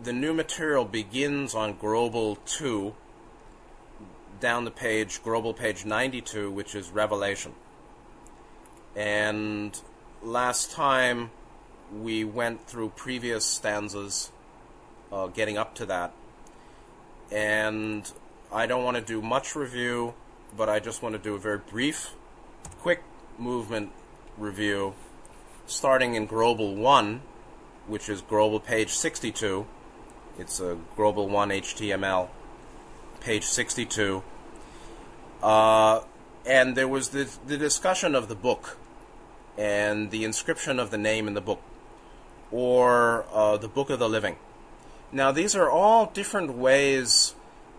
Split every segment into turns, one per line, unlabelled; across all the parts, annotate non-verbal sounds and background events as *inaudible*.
the new material begins on Grobel 2, down the page, Grobel page 92, which is Revelation. And last time we went through previous stanzas, uh, getting up to that. And I don't want to do much review, but I just want to do a very brief, quick movement review, starting in Grobel 1, which is Grobel page 62. It's a Grobel 1 HTML, page 62. Uh, and there was the, the discussion of the book and the inscription of the name in the book, or uh, the Book of the Living. Now, these are all different ways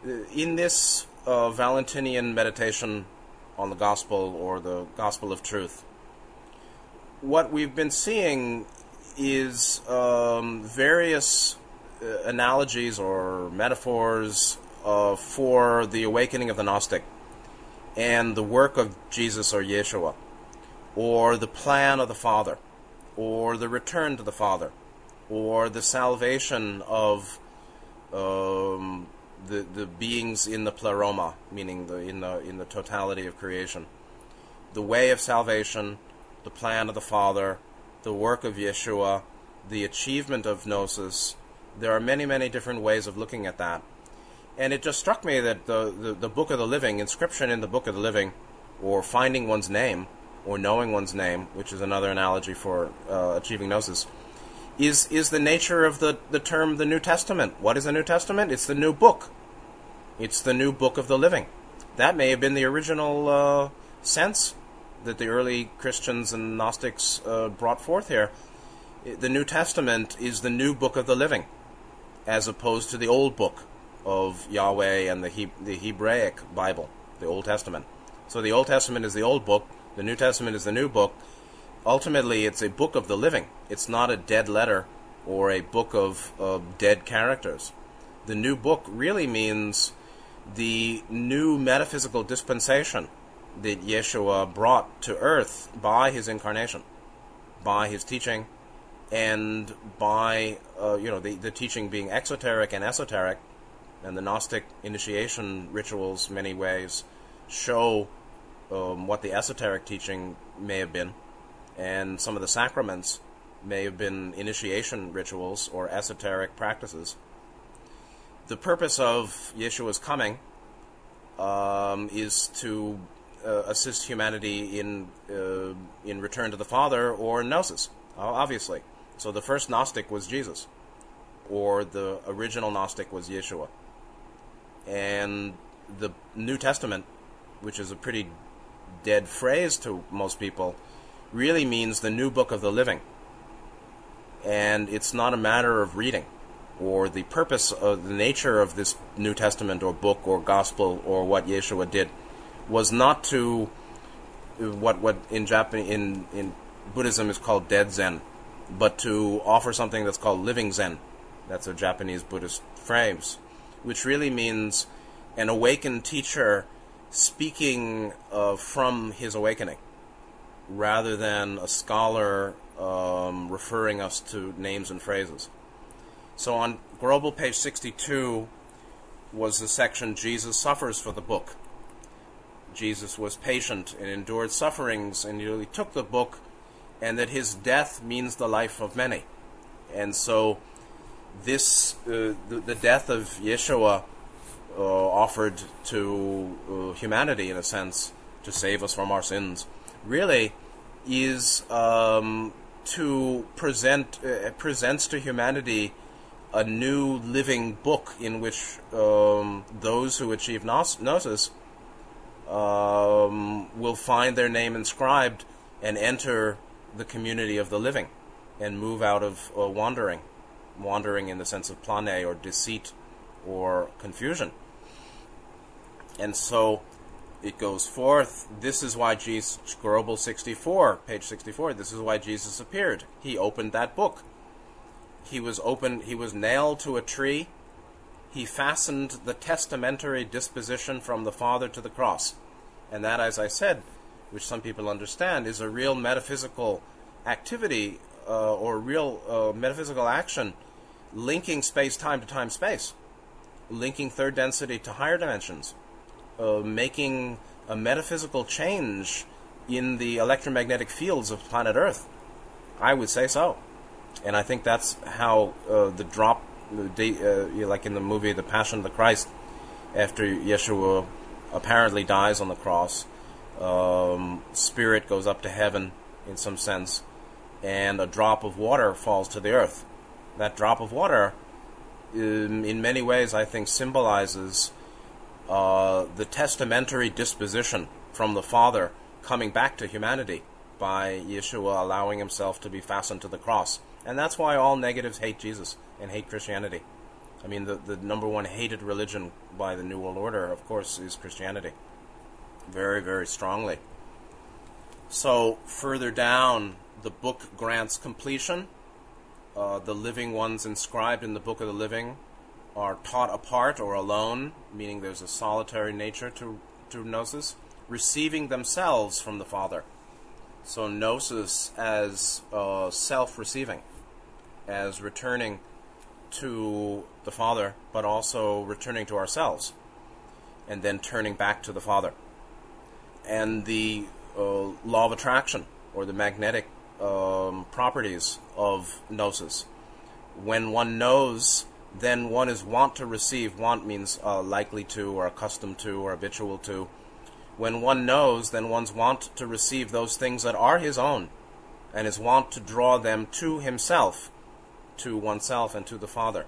uh, in this uh, Valentinian meditation on the Gospel or the Gospel of Truth. What we've been seeing is um, various analogies or metaphors uh, for the awakening of the Gnostic and the work of Jesus or Yeshua, or the plan of the Father, or the return to the Father, or the salvation of um, the the beings in the pleroma, meaning the in the in the totality of creation, the way of salvation, the plan of the Father, the work of Yeshua, the achievement of gnosis. There are many many different ways of looking at that and it just struck me that the, the, the, book of the living, inscription in the book of the living, or finding one's name, or knowing one's name, which is another analogy for uh, achieving gnosis, is, is the nature of the, the term the New Testament. What is the New Testament? It's the new book. It's the new book of the living. That may have been the original uh, sense that the early Christians and Gnostics uh, brought forth here. The New Testament is the new book of the living, as opposed to the old book of Yahweh and the, he- the Hebraic Bible, the Old Testament. So the Old Testament is the old book, the New Testament is the new book. Ultimately, it's a book of the living. It's not a dead letter or a book of, of dead characters. The new book really means the new metaphysical dispensation that Yeshua brought to earth by his incarnation, by his teaching, and by uh, you know the, the teaching being exoteric and esoteric, and the Gnostic initiation rituals, many ways, show um, what the esoteric teaching may have been, and some of the sacraments may have been initiation rituals or esoteric practices. The purpose of Yeshua's coming um, is to uh, assist humanity in uh, in return to the Father or gnosis, obviously. So the first Gnostic was Jesus, or the original Gnostic was Yeshua and the New Testament, which is a pretty dead phrase to most people, really means the new book of the living. And it's not a matter of reading or the purpose of the nature of this New Testament or book or gospel or what Yeshua did was not to what what in Japan in in Buddhism is called dead Zen, but to offer something that's called living Zen. That's a Japanese Buddhist phrase which really means an awakened teacher speaking uh, from his awakening rather than a scholar um, referring us to names and phrases. So on Grobel page 62 was the section Jesus suffers for the book. Jesus was patient and endured sufferings, and he took the book, and that his death means the life of many. And so this uh, the, the, death of Yeshua uh, offered to uh, humanity in a sense to save us from our sins really is um, to present uh, presents to humanity a new living book in which um, those who achieve gnosis um, will find their name inscribed and enter the community of the living and move out of uh, wandering wandering in the sense of plane or deceit or confusion. And so it goes forth. This is why Jesus, Grobel 64, page 64, this is why Jesus appeared. He opened that book. He was open, he was nailed to a tree. He fastened the testamentary disposition from the Father to the cross. And that, as I said, which some people understand, is a real metaphysical activity uh, or real uh, metaphysical action linking space time to time space, linking third density to higher dimensions, uh, making a metaphysical change in the electromagnetic fields of planet Earth. I would say so, and I think that's how uh, the drop, uh, like in the movie The Passion of the Christ, after Yeshua apparently dies on the cross, um, spirit goes up to heaven in some sense, and a drop of water falls to the earth. That drop of water, in, in many ways, I think symbolizes uh, the testamentary disposition from the Father coming back to humanity by Yeshua allowing himself to be fastened to the cross. And that's why all negatives hate Jesus and hate Christianity. I mean, the, the number one hated religion by the New World Order, of course, is Christianity. Very, very strongly. So, further down, the book grants completion. Uh, the living ones inscribed in the Book of the Living are taught apart or alone, meaning there's a solitary nature to, to Gnosis, receiving themselves from the Father. So, Gnosis as uh, self receiving, as returning to the Father, but also returning to ourselves, and then turning back to the Father. And the uh, law of attraction, or the magnetic um, properties of gnosis. When one knows, then one is wont to receive. Want means uh, likely to, or accustomed to, or habitual to. When one knows, then one's wont to receive those things that are his own, and is wont to draw them to himself, to oneself, and to the Father.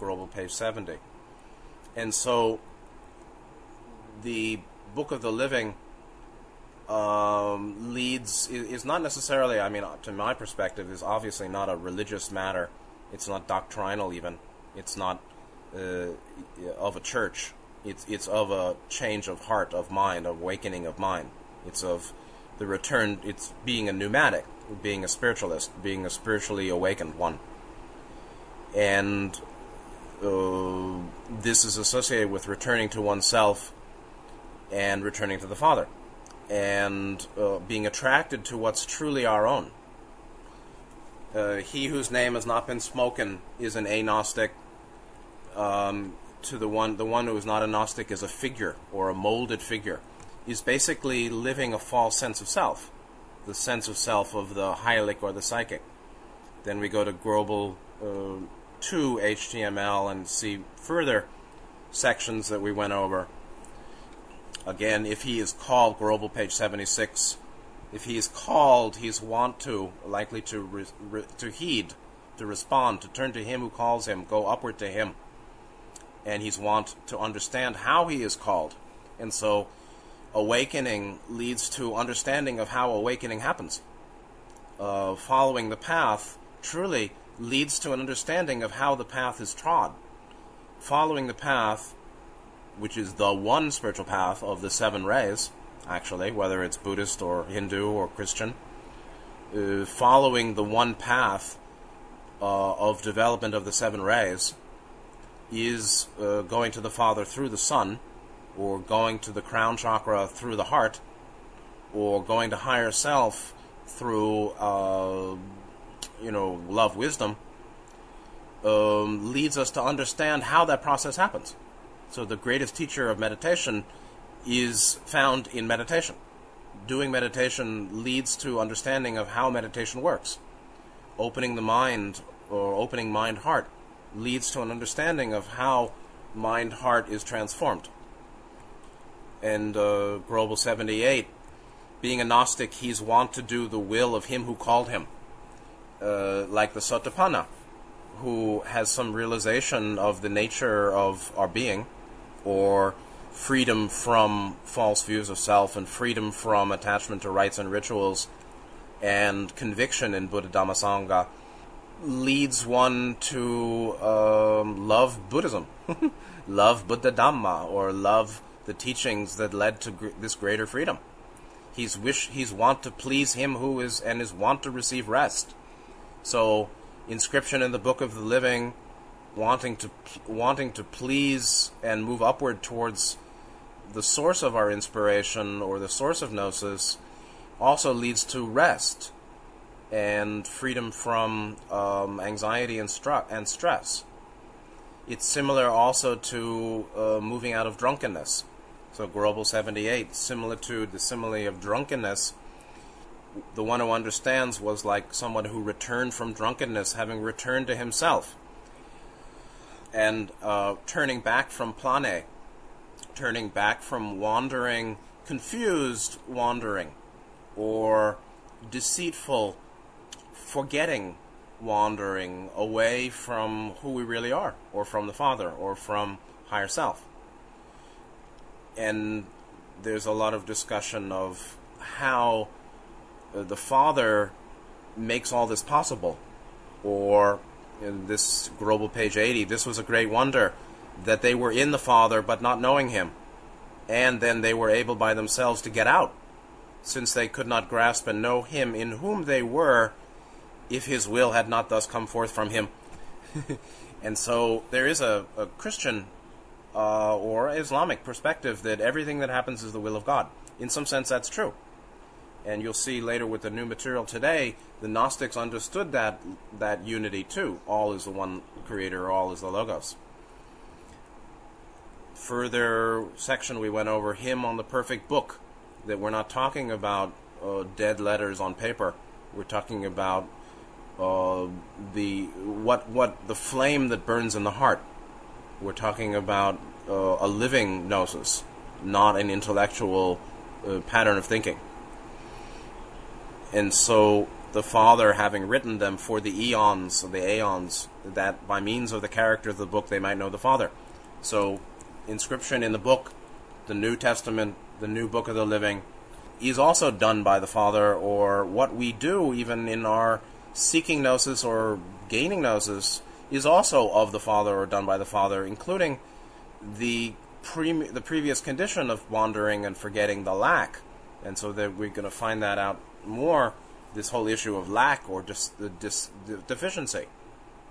Grobel, page 70. And so, the Book of the Living um, leads is not necessarily. I mean, to my perspective, is obviously not a religious matter. It's not doctrinal even. It's not uh, of a church. It's it's of a change of heart, of mind, of awakening of mind. It's of the return. It's being a pneumatic, being a spiritualist, being a spiritually awakened one. And uh, this is associated with returning to oneself and returning to the Father and uh, being attracted to what's truly our own. Uh, he whose name has not been spoken is an agnostic. Um, to the one, the one who is not a gnostic is a figure or a molded figure. Is basically living a false sense of self, the sense of self of the hylic or the psychic. Then we go to Grobel uh, 2 HTML and see further sections that we went over. Again, if he is called, Grobel page 76, if he is called, he's want to, likely to, re, re, to heed, to respond, to turn to him who calls him, go upward to him. And he's want to understand how he is called. And so, awakening leads to understanding of how awakening happens. Uh, following the path truly leads to an understanding of how the path is trod. Following the path which is the one spiritual path of the seven rays, actually, whether it's Buddhist or Hindu or Christian, uh, following the one path uh, of development of the seven rays is uh, going to the Father through the Son, or going to the crown chakra through the heart, or going to higher self through, uh, you know, love, wisdom, um, leads us to understand how that process happens. So the greatest teacher of meditation is found in meditation. Doing meditation leads to understanding of how meditation works. Opening the mind or opening mind heart leads to an understanding of how mind heart is transformed. And uh, Grobel 78, being a Gnostic, he's wont to do the will of him who called him, uh, like the Sotapanna, who has some realization of the nature of our being or freedom from false views of self and freedom from attachment to rites and rituals and conviction in Buddha Dhamma Sangha leads one to um, love Buddhism, *laughs* love Buddha Dhamma, or love the teachings that led to gr- this greater freedom. He's wish he's want to please him who is and is want to receive rest. So, inscription in the Book of the Living wanting to wanting to please and move upward towards the source of our inspiration or the source of gnosis also leads to rest and freedom from um, anxiety and, stru- and stress. It's similar also to uh, moving out of drunkenness. So Grobel 78, similitude, the simile of drunkenness. The one who understands was like someone who returned from drunkenness, having returned to himself, and uh, turning back from plane, turning back from wandering, confused wandering, or deceitful, forgetting wandering away from who we really are, or from the Father, or from higher self. And there's a lot of discussion of how the Father makes all this possible, or in this Grobel page 80, this was a great wonder that they were in the Father but not knowing Him, and then they were able by themselves to get out, since they could not grasp and know Him in whom they were if his will had not thus come forth from him. *laughs* and so there is a, a Christian uh, or Islamic perspective that everything that happens is the will of God. In some sense, that's true. And you'll see later with the new material today, the Gnostics understood that that unity too. All is the one creator, all is the Logos. Further section we went over him on the perfect book. That we're not talking about uh, dead letters on paper. We're talking about uh, the what what the flame that burns in the heart. We're talking about uh, a living gnosis, not an intellectual uh, pattern of thinking. And so the Father, having written them for the eons, the aeons, that by means of the character of the book they might know the Father. So, inscription in the book, the New Testament, the new book of the living, is also done by the Father, or what we do even in our seeking gnosis or gaining gnosis is also of the Father or done by the Father, including the pre- the previous condition of wandering and forgetting the lack. And so that we're going to find that out more. This whole issue of lack or dis- the dis- deficiency.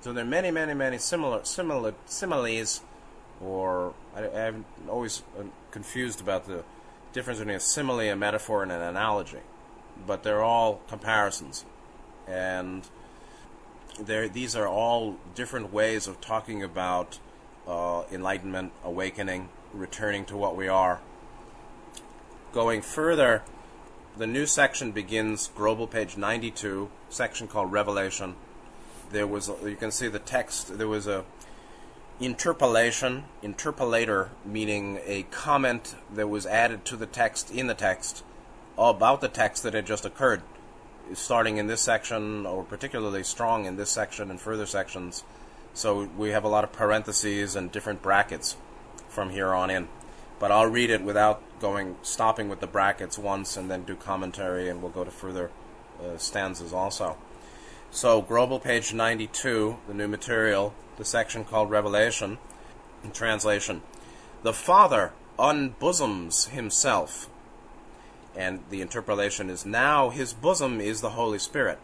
So there are many, many, many similar, similar similes, or I, I'm always uh, confused about the difference between a simile, a metaphor, and an analogy. But they're all comparisons and there these are all different ways of talking about uh, enlightenment, awakening, returning to what we are. Going further, the new section begins Grobel page 92, section called Revelation. There was you can see the text. There was a interpolation, interpolator, meaning a comment that was added to the text in the text about the text that had just occurred starting in this section, or particularly strong in this section and further sections. So we have a lot of parentheses and different brackets from here on in. But I'll read it without going stopping with the brackets once and then do commentary, and we'll go to further uh, stanzas also. So Grobel page 92, the new material, the section called Revelation, translation. The Father unbosoms himself and the interpolation is now his bosom is the Holy Spirit.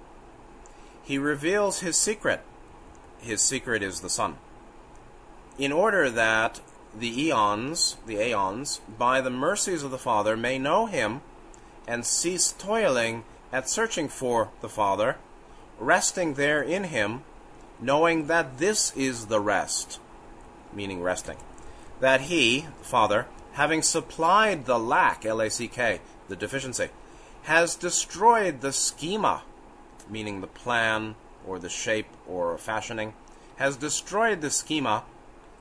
He reveals his secret. His secret is the Son. In order that the eons, the aeons, by the mercies of the Father may know him and cease toiling at searching for the Father, resting there in him, knowing that this is the rest, meaning resting. That he, Father, having supplied the lack, L A C K, the deficiency, has destroyed the schema, meaning the plan or the shape or fashioning, has destroyed the schema.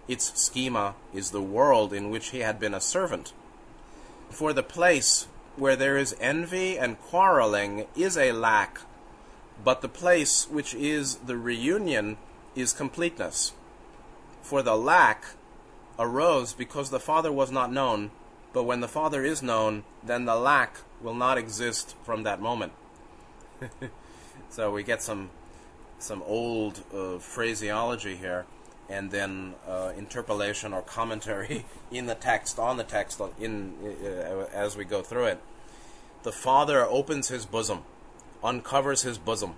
Its schema is the world in which he had been a servant. For the place where there is envy and quarreling is a lack, but the place which is the reunion is completeness. For the lack arose because the Father was not known, but when the Father is known, then the lack will not exist from that moment. *laughs* so we get some some old uh, phraseology here, and then uh, interpolation or commentary *laughs* in the text on the text in uh, as we go through it. The Father opens his bosom, uncovers his bosom,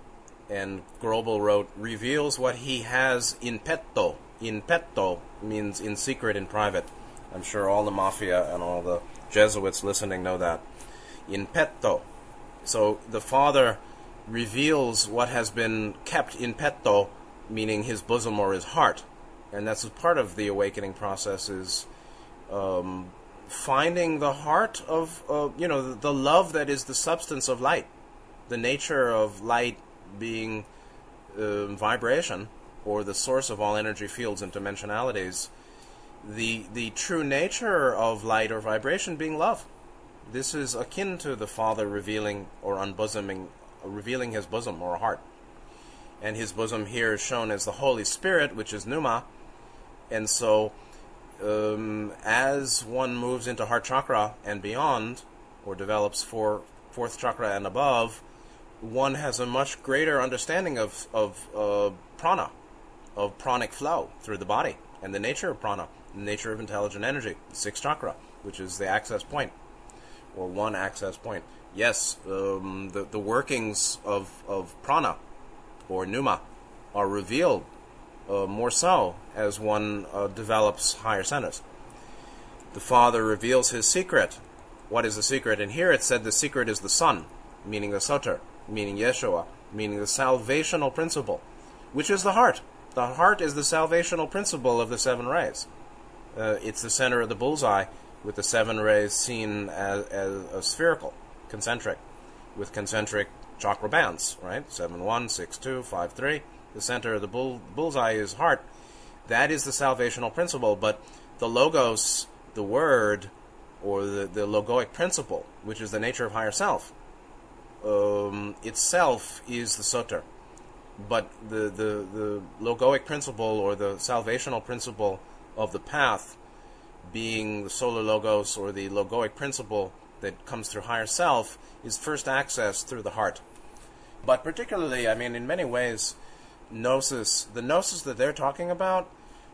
and Grobel wrote, reveals what he has in petto. In petto means in secret, in private I'm sure all the mafia and all the Jesuits listening know that. In petto. So the Father reveals what has been kept in petto, meaning his bosom or his heart. And that's part of the awakening process is um, finding the heart of uh, you know the, love that is the substance of light, the nature of light being uh, vibration or the source of all energy fields and dimensionalities. The the true nature of light or vibration being love. This is akin to the Father revealing or unbosoming, revealing his bosom or heart. And his bosom here is shown as the Holy Spirit, which is Pneuma. And so, um, as one moves into heart chakra and beyond, or develops for fourth chakra and above, one has a much greater understanding of, of uh, prana, of pranic flow through the body, and the nature of prana, the nature of intelligent energy, sixth chakra, which is the access point, or one access point. Yes, um, the, the workings of, of prana, or pneuma, are revealed uh, more so as one uh, develops higher centers. The Father reveals his secret. What is the secret? And here it said the secret is the Son, meaning the Soter, meaning Yeshua, meaning the salvational principle, which is the heart. The heart is the salvational principle of the seven rays. Uh, it's the center of the bullseye, with the seven rays seen as, as spherical, concentric, with concentric chakra bands, right? 7 1, 6 2, 5 3 the center of the bull, bullseye is heart. That is the salvational principle. But the logos, the word, or the, the logoic principle, which is the nature of higher self, um, itself is the soter. But the, the, the logoic principle or the salvational principle of the path, being the solar logos or the logoic principle that comes through higher self, is first accessed through the heart. But particularly, I mean, in many ways, gnosis, the gnosis that they're talking about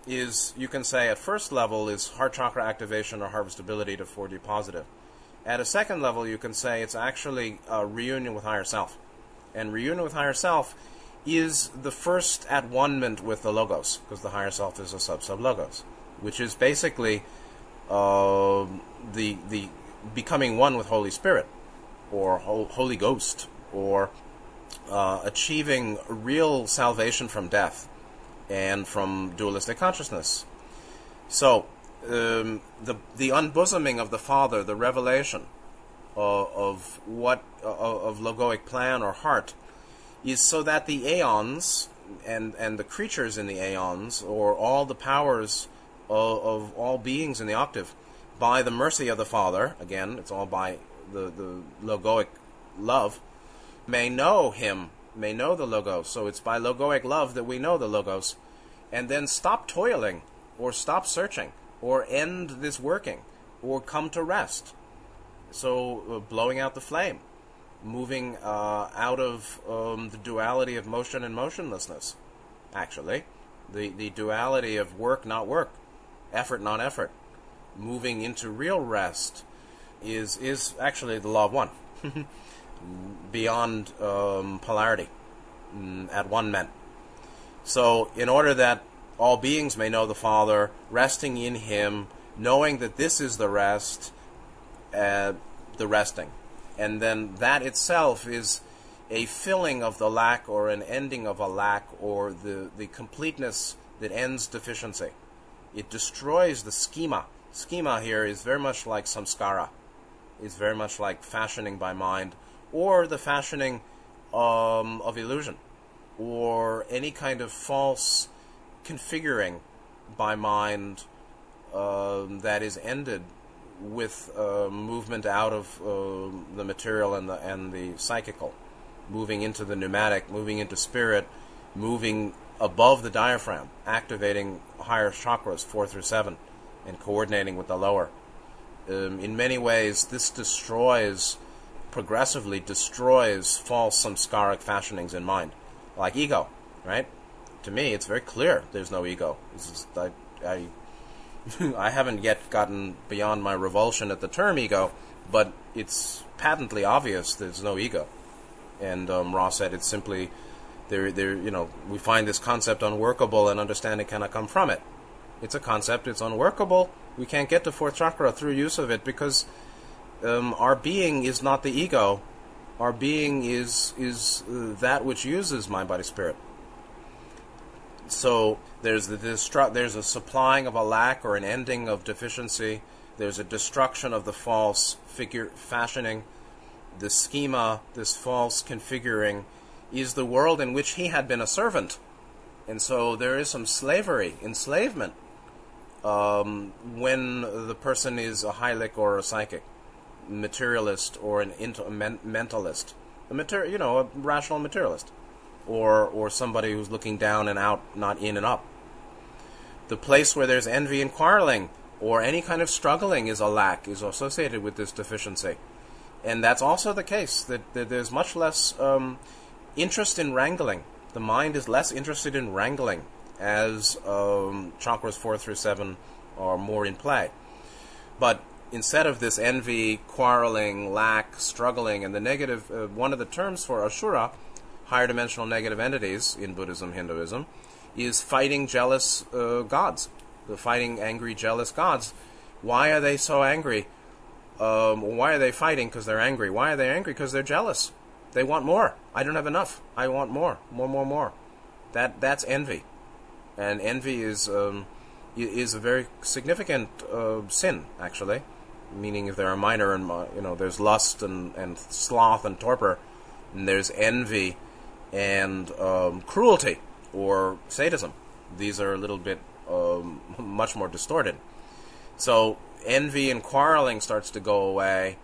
is, you can say, at first level is heart chakra activation or harvestability to 4D positive. At a second level, you can say it's actually a reunion with higher self. And reunion with higher self is the first at one with the logos, because the higher self is a sub sub logos, which is basically uh, the the becoming one with Holy Spirit, or Holy Ghost, or uh, achieving real salvation from death and from dualistic consciousness. So, um, the the unbosoming of the Father, the revelation uh, of what uh, of logoic plan or heart, is so that the aeons and and the creatures in the aeons, or all the powers of, of all beings in the octave, by the mercy of the Father, again, it's all by the the logoic love may know him, may know the Logos. So it's by logoic love that we know the Logos. And then stop toiling, or stop searching, or end this working, or come to rest. So uh, blowing out the flame, moving uh, out of um, the duality of motion and motionlessness, actually. The, the duality of work, not work, effort, not effort. Moving into real rest is, is actually the law of one. *laughs* beyond um, polarity mm, at one ment. So, in order that all beings may know the Father, resting in Him, knowing that this is the rest, uh, the resting. And then that itself is a filling of the lack or an ending of a lack or the, the completeness that ends deficiency. It destroys the schema. Schema here is very much like samskara, it's very much like fashioning by mind or the fashioning um, of illusion, or any kind of false configuring by mind um, that is ended with uh, movement out of uh, the material and the and the psychical, moving into the pneumatic, moving into spirit, moving above the diaphragm, activating higher chakras four through seven, and coordinating with the lower. Um, in many ways, this destroys progressively destroys false samskaric fashionings in mind, like ego, right? To me, it's very clear there's no ego. I, I, *laughs* I haven't yet gotten beyond my revulsion at the term ego, but it's patently obvious there's no ego. And um, Ross said it's simply there. There, you know, we find this concept unworkable, and understanding cannot come from it. It's a concept. It's unworkable. We can't get to fourth chakra through use of it because um, our being is not the ego. Our being is is uh, that which uses mind, body, spirit. So there's the there's a supplying of a lack or an ending of deficiency. There's a destruction of the false figure fashioning. The schema, this false configuring, is the world in which he had been a servant. And so there is some slavery, enslavement, um, when the person is a hylic or a psychic, materialist or an int- a men- mentalist, a mater- you know, a rational materialist, or or somebody who's looking down and out, not in and up. The place where there's envy and quarreling or any kind of struggling is a lack, is associated with this deficiency. And that's also the case, that, that there's much less um, interest in wrangling. The mind is less interested in wrangling as um, chakras 4 through 7 are more in play. But instead of this envy, quarreling, lack, struggling, and the negative, uh, one of the terms for Asura, higher dimensional negative entities in Buddhism, Hinduism, is fighting jealous uh, gods, the fighting angry, jealous gods. Why are they so angry? Um, why are they fighting? Because they're angry. Why are they angry? Because they're jealous. They want more. I don't have enough. I want more, more, more, more. That that's envy, and envy is um, is a very significant uh, sin, actually. Meaning, if there are a minor and you know, there's lust and, and sloth and torpor, and there's envy and um, cruelty or sadism. These are a little bit um, *laughs* much more distorted. So envy and quarreling starts to go away,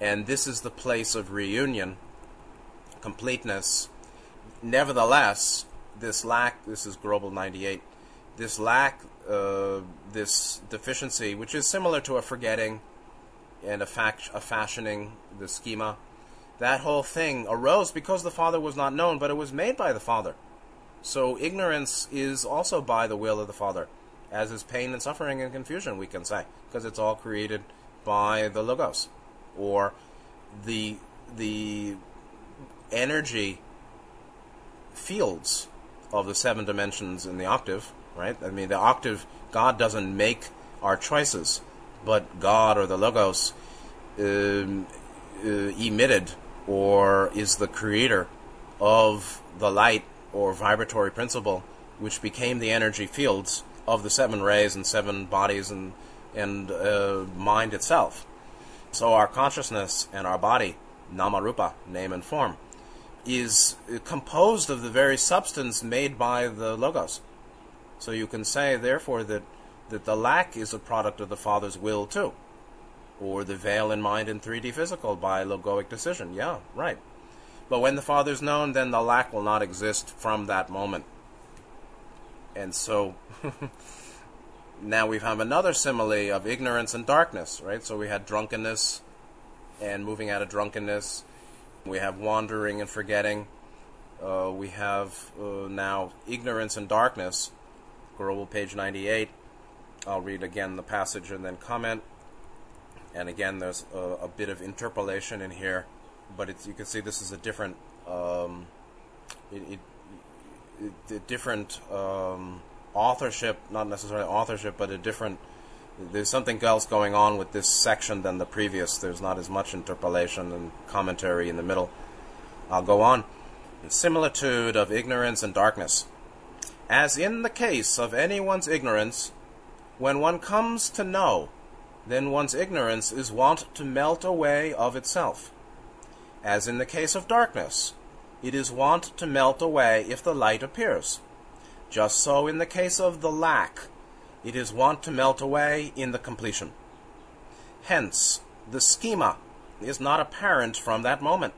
and this is the place of reunion, completeness. Nevertheless, this lack, this is Grobel 98, this lack, uh, this deficiency, which is similar to a forgetting and a, fact, a fashioning, the schema, that whole thing arose because the Father was not known, but it was made by the Father. So ignorance is also by the will of the Father, as is pain and suffering and confusion, we can say, because it's all created by the Logos, or the the energy fields of the seven dimensions in the octave, right? I mean, the octave, God doesn't make our choices, but God or the Logos um, uh, emitted or is the creator of the light or vibratory principle, which became the energy fields of the seven rays and seven bodies and and uh, mind itself. So our consciousness and our body, namarupa, name and form, is composed of the very substance made by the logos. So you can say, therefore, that that the lack is a product of the Father's will too, or the veil in mind in 3D physical by logoic decision. Yeah, right. But when the Father's known, then the lack will not exist from that moment. And so *laughs* now we have another simile of ignorance and darkness, right? So we had drunkenness and moving out of drunkenness. We have wandering and forgetting. Uh, we have uh, now ignorance and darkness. Grobel page 98. I'll read again the passage and then comment. And again, there's a, a bit of interpolation in here but you can see this is a different, um, it, it, it, different um, authorship, not necessarily authorship, but a different. There's something else going on with this section than the previous. There's not as much interpolation and commentary in the middle. I'll go on. Similitude of ignorance and darkness. As in the case of anyone's ignorance, when one comes to know, then one's ignorance is wont to melt away of itself as in the case of darkness. It is wont to melt away if the light appears. Just so in the case of the lack, it is wont to melt away in the completion. Hence, the schema is not apparent from that moment,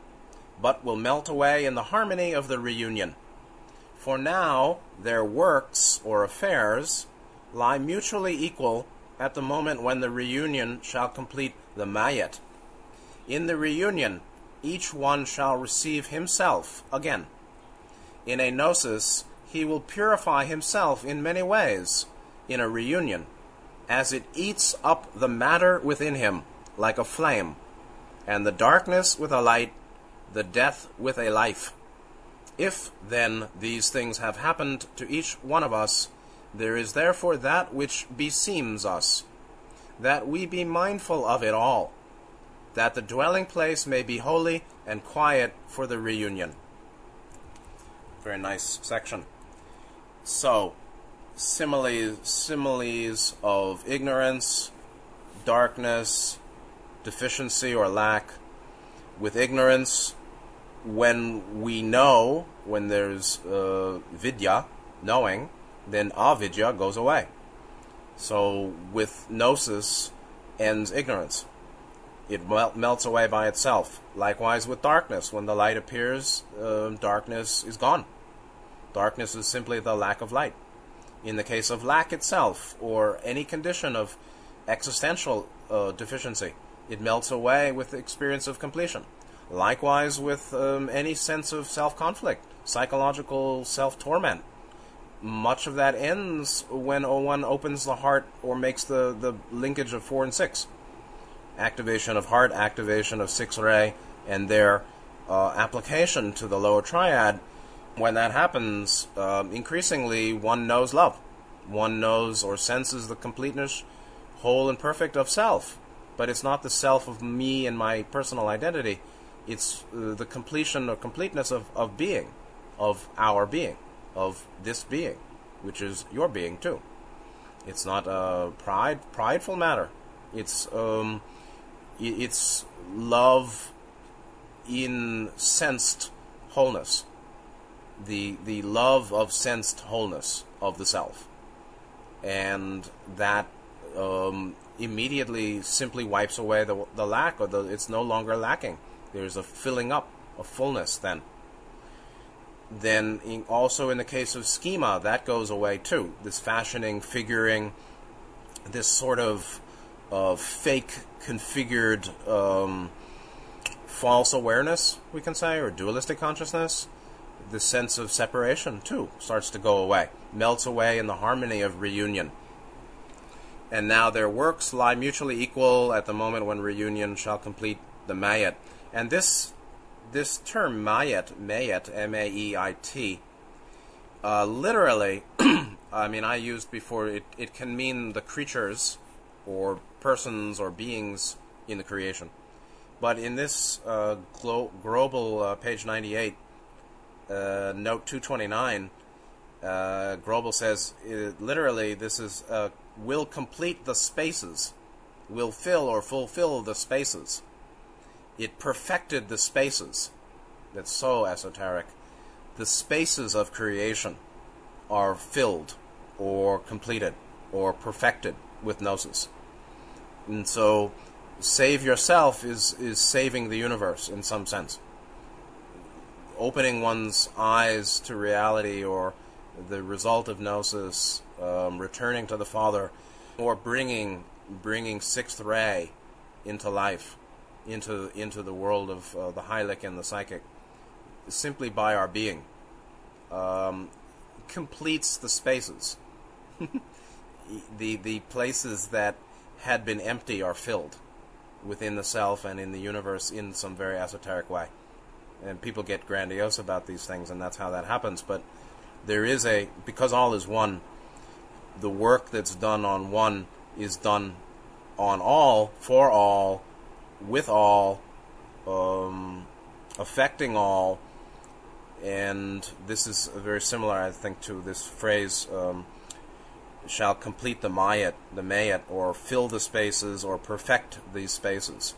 but will melt away in the harmony of the reunion. For now, their works or affairs lie mutually equal at the moment when the reunion shall complete the mayat. In the reunion, each one shall receive himself again. In a gnosis, he will purify himself in many ways in a reunion, as it eats up the matter within him like a flame, and the darkness with a light, the death with a life. If, then, these things have happened to each one of us, there is therefore that which beseems us, that we be mindful of it all that the dwelling place may be holy and quiet for the reunion. Very nice section. So, similes, similes of ignorance, darkness, deficiency or lack. With ignorance, when we know, when there's uh, vidya, knowing, then avidya goes away. So with gnosis ends ignorance. It mel- melts away by itself. Likewise with darkness, when the light appears, uh, darkness is gone. Darkness is simply the lack of light. In the case of lack itself, or any condition of existential uh, deficiency, it melts away with the experience of completion. Likewise, with um, any sense of self conflict, psychological self torment. Much of that ends when O1 opens the heart or makes the, the linkage of 4 and 6. Activation of heart, activation of 6 ray, and their uh, application to the lower triad. When that happens, um, increasingly one knows love. One knows or senses the completeness, whole and perfect of self but it's not the self of me and my personal identity. It's uh, the completion or completeness of, of being, of our being, of this being, which is your being too. It's not a pride, prideful matter. It's um, it's love in sensed wholeness. The the love of sensed wholeness of the self, and that um, immediately simply wipes away the, the lack, or the, it's no longer lacking. There's a filling up, a fullness then. Then, in, also in the case of schema, that goes away too. This fashioning, figuring, this sort of uh, fake configured um, false awareness, we can say, or dualistic consciousness, the sense of separation too starts to go away, melts away in the harmony of reunion and now their works lie mutually equal at the moment when reunion shall complete the mayat. And this this term mayat, mayat, M-A-E-I-T, uh, literally, *clears throat* I mean, I used before. It it can mean the creatures, or persons or beings in the creation. But in this uh, glo- Grobel uh, page 98, uh, note 229, uh, Grobel says literally this is uh, will complete the spaces, will fill or fulfill the spaces. It perfected the spaces. That's so esoteric. The spaces of creation are filled or completed or perfected with gnosis. And so save yourself is, is saving the universe in some sense. Opening one's eyes to reality or the result of gnosis, um, returning to the Father, or bringing bringing sixth ray into life, into into the world of uh, the Hylic and the psychic, simply by our being, um, completes the spaces. *laughs* the the places that had been empty are filled within the self and in the universe in some very esoteric way. And people get grandiose about these things, and that's how that happens. But there is a because all is one. The work that's done on one is done on all, for all, with all, um, affecting all, and this is very similar, I think, to this phrase. Um, shall complete the mayat, the mayat, or fill the spaces, or perfect these spaces.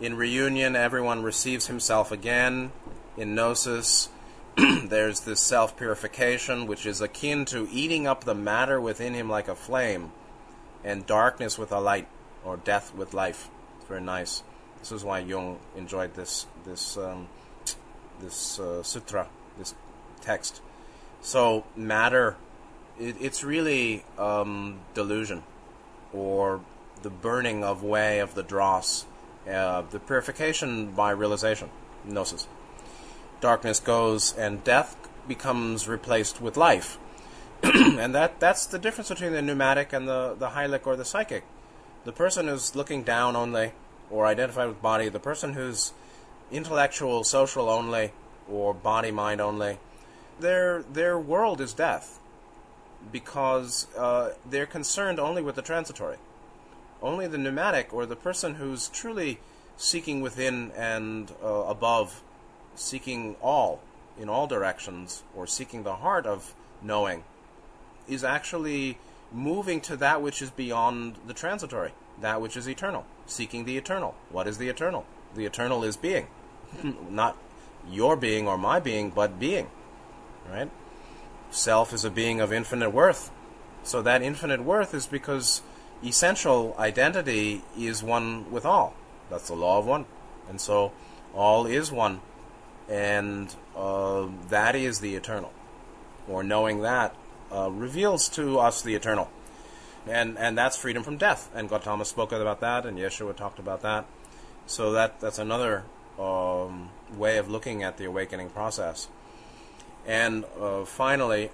In reunion, everyone receives himself again. In gnosis, *clears throat* there's this self purification, which is akin to eating up the matter within him like a flame, and darkness with a light, or death with life. Very nice. This is why Jung enjoyed this this um, this uh, sutra, this text. So matter, it, it's really um, delusion, or the burning of way of the dross, uh, the purification by realization, gnosis darkness goes and death becomes replaced with life. *clears throat* and that, that's the difference between the pneumatic and the, the hylic or the psychic. The person who's looking down only or identified with body, the person who's intellectual, social only, or body mind only, their, their world is death because uh, they're concerned only with the transitory. Only the pneumatic or the person who's truly seeking within and uh, above seeking all in all directions, or seeking the heart of knowing is actually moving to that which is beyond the transitory, that which is eternal, seeking the eternal. What is the eternal? The eternal is being, *laughs* not your being or my being, but being. Right? Self is a being of infinite worth. So that infinite worth is because essential identity is one with all. That's the law of one. And so all is one. And uh, that is the eternal. Or knowing that uh, reveals to us the eternal. And, and that's freedom from death. And Gautama spoke about that, and Yeshua talked about that. So that, that's another um, way of looking at the awakening process. And uh, finally,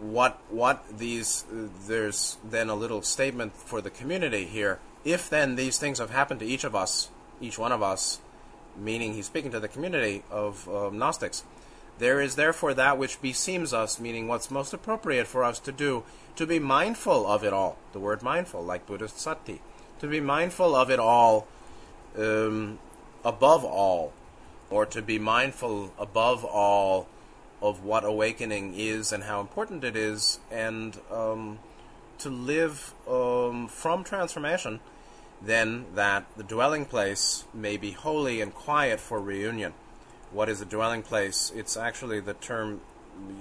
what what these there's then a little statement for the community here. If then these things have happened to each of us, each one of us, meaning he's speaking to the community of uh, Gnostics, there is therefore that which beseems us, meaning what's most appropriate for us to do, to be mindful of it all. The word mindful, like Buddhist sati, to be mindful of it all, um, above all, or to be mindful above all of what awakening is and how important it is, and um, to live um, from transformation, then that the dwelling place may be holy and quiet for reunion. What is a dwelling place? It's actually the term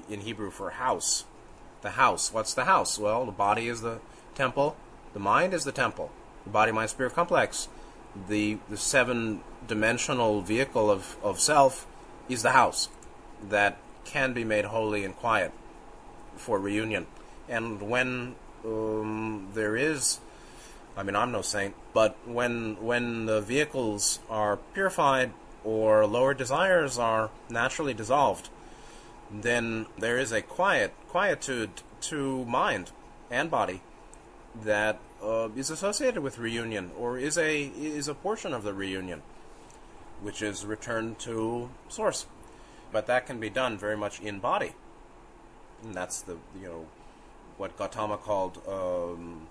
in Hebrew for house. The house. What's the house? Well, the body is the temple, the mind is the temple, the body, mind, spirit complex. The, the seven dimensional vehicle of, of self is the house that can be made holy and quiet for reunion. And when um, there is, I mean, I'm no saint, but when when the vehicles are purified or lower desires are naturally dissolved, then there is a quiet quietude to mind and body that uh, is associated with reunion, or is a is a portion of the reunion, which is returned to source but that can be done very much in body. And that's the you know what Gautama called um,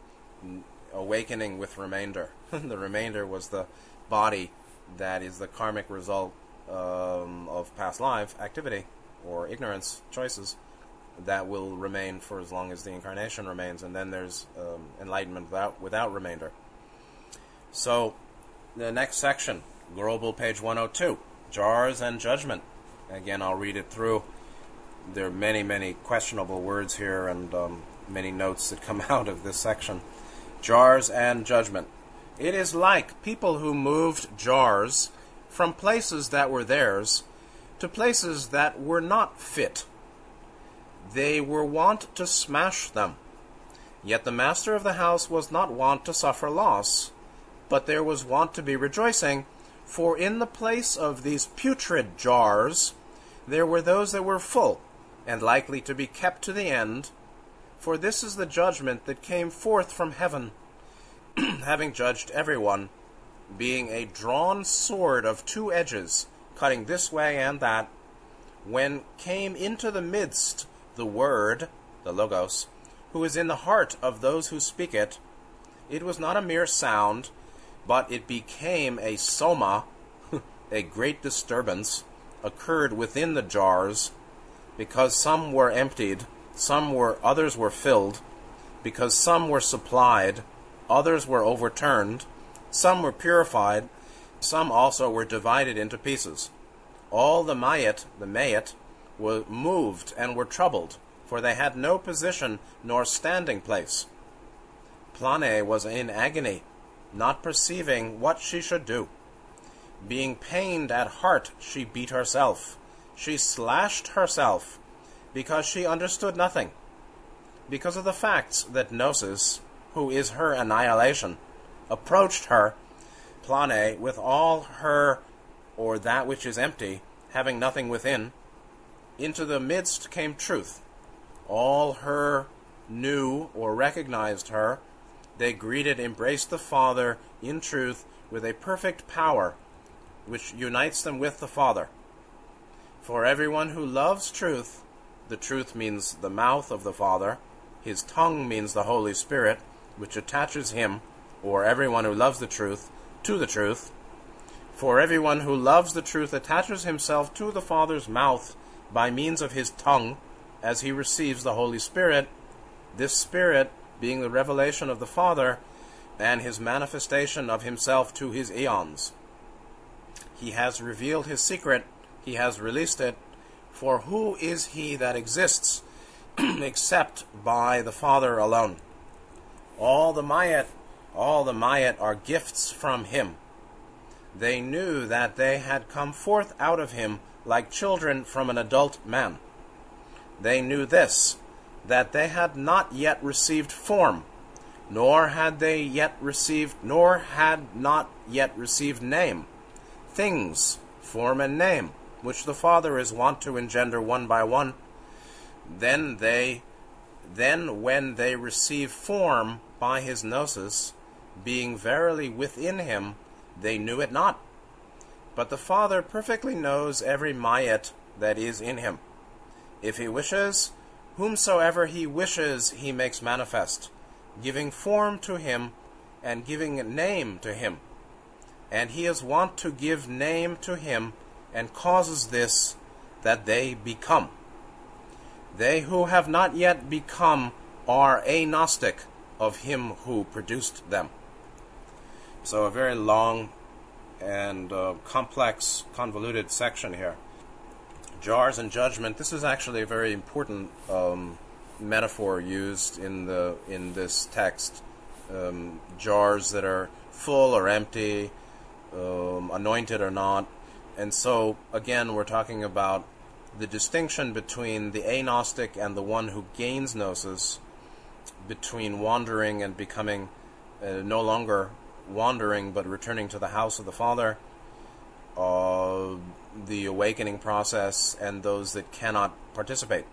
awakening with remainder. *laughs* the remainder was the body that is the karmic result um, of past life activity or ignorance choices that will remain for as long as the incarnation remains, and then there's um, enlightenment without without remainder. So, the next section, Grobel page 102, jars and judgment. Again, I'll read it through. There are many, many questionable words here and um, many notes that come *laughs* out of this section. Jars and judgment. It is like people who moved jars from places that were theirs to places that were not fit. They were wont to smash them. Yet the master of the house was not wont to suffer loss, but there was wont to be rejoicing, for in the place of these putrid jars there were those that were full, and likely to be kept to the end. For this is the judgment that came forth from heaven, *clears throat* having judged everyone, being a drawn sword of two edges, cutting this way and that, when came into the midst the Word, the Logos, who is in the heart of those who speak it, it was not a mere sound, but it became a soma, *laughs* a great disturbance, occurred within the jars because some were emptied, some were others were filled, because some were supplied, others were overturned, some were purified, some also were divided into pieces. All the mayat, the mayat, were moved and were troubled, for they had no position nor standing place. Plane was in agony, not perceiving what she should do. Being pained at heart, she beat herself. She slashed herself because she understood nothing. Because of the facts that Gnosis, who is her annihilation, approached her, Plane, with all her, or that which is empty, having nothing within, into the midst came truth. All her knew or recognized her. They greeted, embraced the Father in truth with a perfect power which unites them with the Father. For everyone who loves truth, the truth means the mouth of the Father, his tongue means the Holy Spirit, which attaches him, or everyone who loves the truth, to the truth. For everyone who loves the truth attaches himself to the Father's mouth by means of his tongue, as he receives the Holy Spirit This Spirit being the revelation of the Father and his manifestation of himself to his eons. He has revealed his secret, he has released it, for who is he that exists *clears throat* except by the Father alone? All the Mayat, all the Mayat are gifts from him. They knew that they had come forth out of him like children from an adult man. They knew this, that they had not yet received form, nor had they yet received, nor had not yet received name, things, form and name, which the Father is wont to engender one by one. Then they, then when they receive form by his gnosis, being verily within him, they knew it not. But the Father perfectly knows every mayat that is in him. If he wishes, whomsoever he wishes he makes manifest, giving form to him and giving name to him. And he is wont to give name to him and causes this that they become. They who have not yet become are agnostic of him who produced them. So, a very long and uh, complex, convoluted section here. Jars and judgment. This is actually a very important um, metaphor used in the in this text. Um, jars that are full or empty, um, anointed or not, and so again, we're talking about the distinction between the agnostic and the one who gains gnosis, between wandering and becoming uh, no longer wandering but returning to the house of the Father, uh, the awakening process, and those that cannot participate.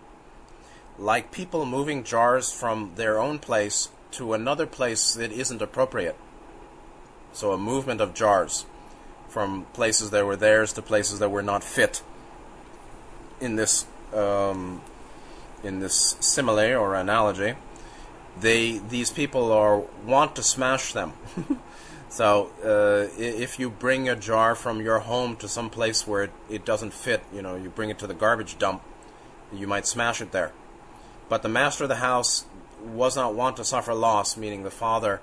Like people moving jars from their own place to another place that isn't appropriate. So, a movement of jars from places that were theirs to places that were not fit in this um, in this simile or analogy. They these people are want to smash them. *laughs* So uh, if you bring a jar from your home to some place where it, it doesn't fit, you know, you bring it to the garbage dump, you might smash it there. But the master of the house was not want to suffer loss, meaning the father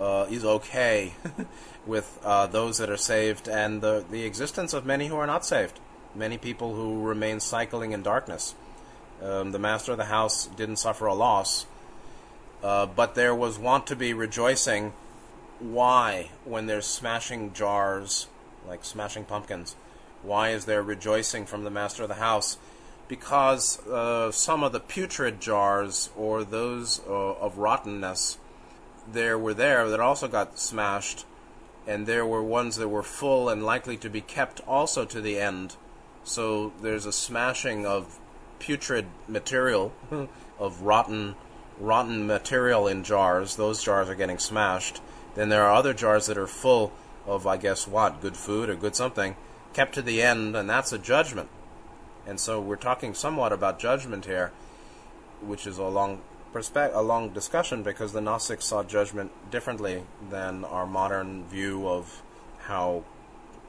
uh, is okay *laughs* with uh, those that are saved and the, the existence of many who are not saved, many people who remain cycling in darkness. Um, the master of the house didn't suffer a loss, uh, but there was want to be rejoicing why, when there's smashing jars, like smashing pumpkins, why is there rejoicing from the master of the house? Because uh, some of the putrid jars or those uh, of rottenness there were there that also got smashed, and there were ones that were full and likely to be kept also to the end. So there's a smashing of putrid material, *laughs* of rotten, rotten material in jars. Those jars are getting smashed then there are other jars that are full of, I guess, what? Good food or good something, kept to the end, and that's a judgment. And so we're talking somewhat about judgment here, which is a long perspe- a long discussion because the Gnostics saw judgment differently than our modern view of how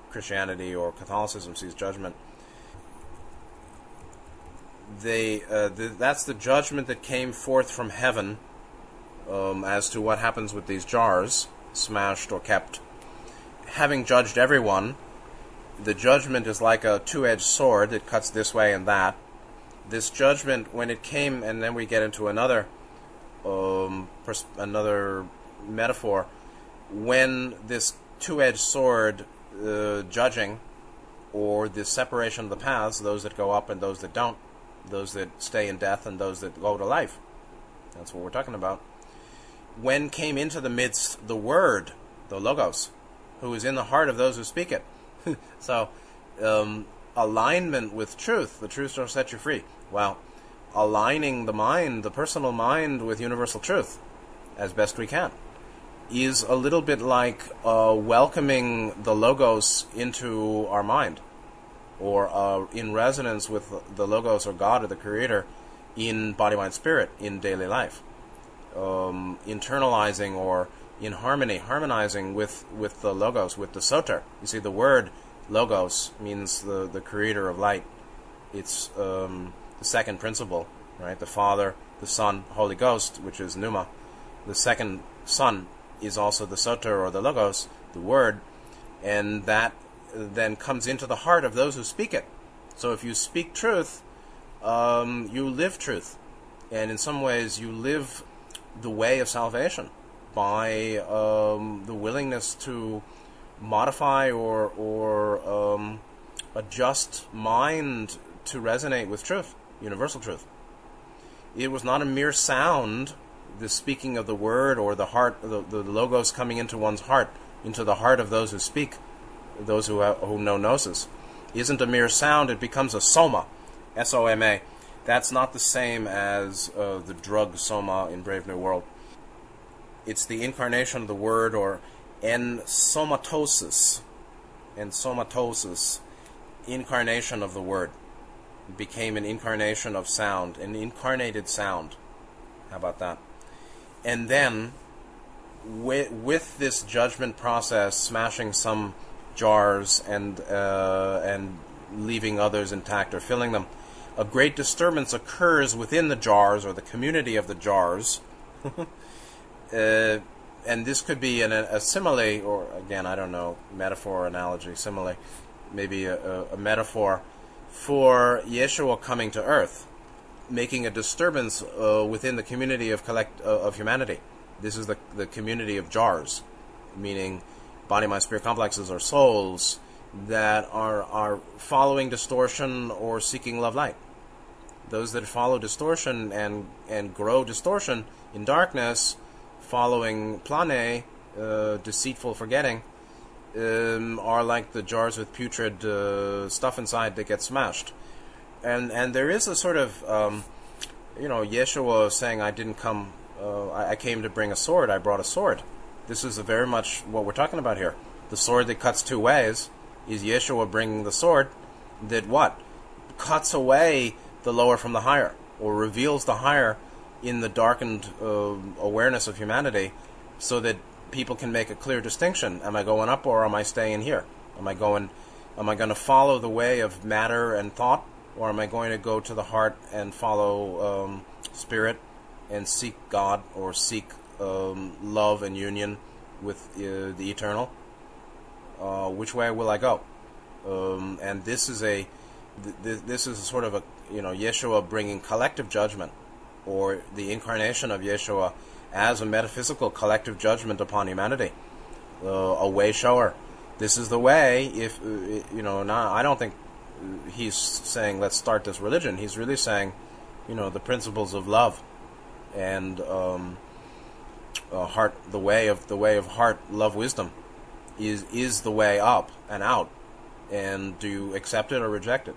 Christianity or Catholicism sees judgment. They uh, the, that's the judgment that came forth from heaven um, as to what happens with these jars smashed or kept. Having judged everyone, the judgment is like a two edged sword that cuts this way and that. This judgment, when it came, and then we get into another um, pers- another metaphor, when this two edged sword uh, judging, or the separation of the paths, those that go up and those that don't, those that stay in death and those that go to life. That's what we're talking about when came into the midst the Word, the Logos, who is in the heart of those who speak it. *laughs* so, um, alignment with truth, the truth shall set you free. Well, aligning the mind, the personal mind, with universal truth as best we can is a little bit like uh, welcoming the Logos into our mind or uh, in resonance with the Logos or God or the Creator in body, mind, spirit in daily life um, internalizing or in harmony, harmonizing with, with the logos, with the soter. You see, the word logos means the, the creator of light. It's um, the second principle, right? The Father the Son, Holy Ghost, which is Pneuma. The second Son is also the Soter or the Logos, the Word, and that then comes into the heart of those who speak it. So if you speak truth, um, you live truth. And in some ways, you live the way of salvation by um, the willingness to modify or, or um, adjust mind to resonate with truth, universal truth. It was not a mere sound, the speaking of the word or the heart, the, the logos coming into one's heart, into the heart of those who speak, those who, have, who know gnosis. Isn't a mere sound, it becomes a soma, S O M A. That's not the same as uh, the drug soma in Brave New World. It's the incarnation of the word or en somatosis, en somatosis, incarnation of the word became an incarnation of sound, an incarnated sound. How about that? And then, with, with this judgment process, smashing some jars and uh, and leaving others intact or filling them, a great disturbance occurs within the jars or the community of the jars. *laughs* uh, and this could be an, a simile, or again, I don't know, metaphor, analogy, simile, maybe a, a, metaphor for Yeshua coming to earth, making a disturbance uh, within the community of collect uh, of humanity. This is the the community of jars, meaning body, mind, spirit complexes or souls that are are following distortion or seeking love light. Those that follow distortion and and grow distortion in darkness, following plane, uh, deceitful forgetting, um, are like the jars with putrid uh, stuff inside that get smashed. And and there is a sort of um, you know Yeshua saying, "I didn't come. Uh, I, I, came to bring a sword. I brought a sword." This is very much what we're talking about here. The sword that cuts two ways is Yeshua bringing the sword that what cuts away the lower from the higher, or reveals the higher in the darkened uh, awareness of humanity, so that people can make a clear distinction. Am I going up or am I staying here? Am I going am I going to follow the way of matter and thought or am I going to go to the heart and follow um, spirit and seek God or seek um, love and union with uh, the eternal? Uh, which way will I go? Um, and this is a th- this is sort of a you know Yeshua bringing collective judgment or the incarnation of Yeshua as a metaphysical collective judgment upon humanity, uh, a way shower. This is the way. If uh, you know, now I don't think he's saying let's start this religion. He's really saying, you know, the principles of love and um, uh, heart, the way of the way of heart, love, wisdom, is is the way up and out. And do you accept it or reject it?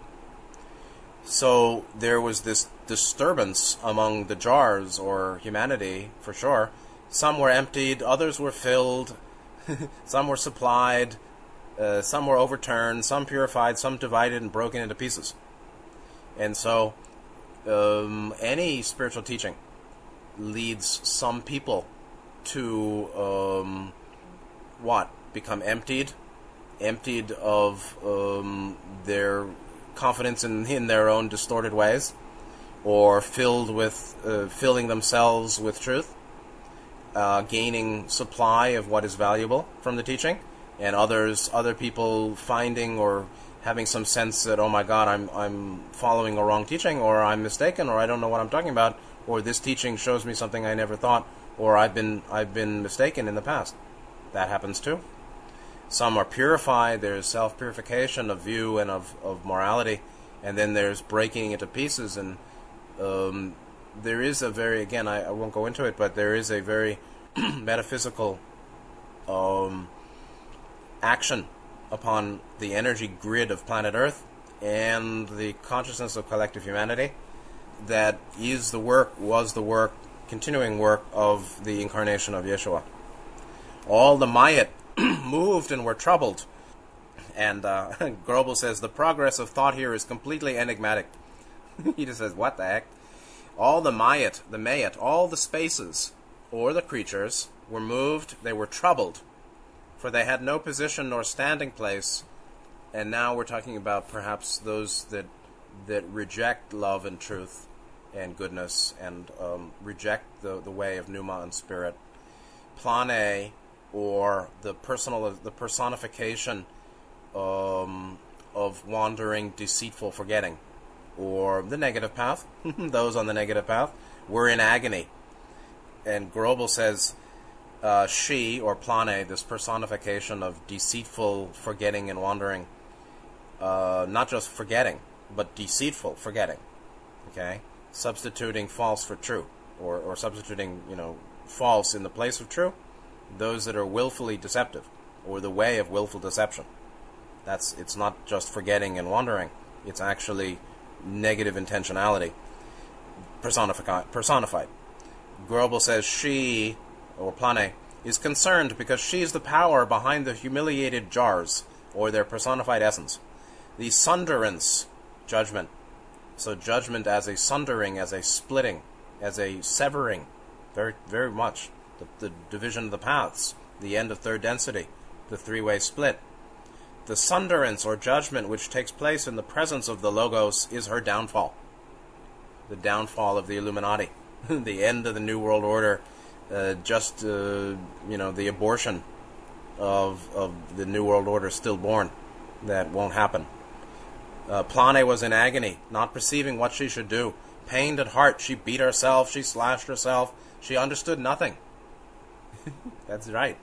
So there was this disturbance among the jars or humanity, for sure. Some were emptied, others were filled, *laughs* some were supplied, uh, some were overturned, some purified, some divided and broken into pieces. And so, um, any spiritual teaching leads some people to um, what? Become emptied, emptied of um, their confidence in, in their own distorted ways, or filled with uh, filling themselves with truth, uh, gaining supply of what is valuable from the teaching, and others, other people finding or having some sense that oh my God, I'm I'm following a wrong teaching, or I'm mistaken, or I don't know what I'm talking about, or this teaching shows me something I never thought, or I've been I've been mistaken in the past. That happens too. Some are purified. There's self purification of view and of, of morality, and then there's breaking into pieces. And um, there is a very again, I, I, won't go into it, but there is a very *clears throat* metaphysical um, action upon the energy grid of planet Earth and the consciousness of collective humanity that is the work, was the work, continuing work of the incarnation of Yeshua. All the Mayat *clears throat* moved and were troubled. And uh, *laughs* Grobel says the progress of thought here is completely enigmatic. *laughs* he just says, what the heck? All the Mayat, the Mayat, all the spaces, or the creatures, were moved, they were troubled, for they had no position nor standing place. And now we're talking about perhaps those that that reject love and truth, and goodness and um, reject the, the way of Pneuma and spirit. Plane, or the personal the personification um, of wandering, deceitful forgetting, or the negative path. *laughs* Those on the negative path were in agony. And Grobel says uh, she, or Plane, this personification of deceitful forgetting and wandering, uh, not just forgetting, but deceitful forgetting. Okay? Substituting false for true, or, or substituting, you know, false in the place of true, those that are willfully deceptive, or the way of willful deception. That's it's not just forgetting and wandering; it's actually negative intentionality personified. personified. Grobel says she, or Plane, is concerned because she is the power behind the humiliated jars, or their personified essence. The sunderance, judgment. So judgment as a sundering, as a splitting, as a severing, very, very much. The, the division of the paths, the end of third density, the three-way split. The sunderance or judgment which takes place in the presence of the Logos is her downfall. The downfall of the Illuminati, *laughs* the end of the New World Order, uh, just uh, you know the abortion of of the New World Order stillborn. That won't happen. Uh, Plane was in agony, not perceiving what she should do. Pained at heart, she beat herself, she slashed herself, she understood nothing. *laughs* That's right.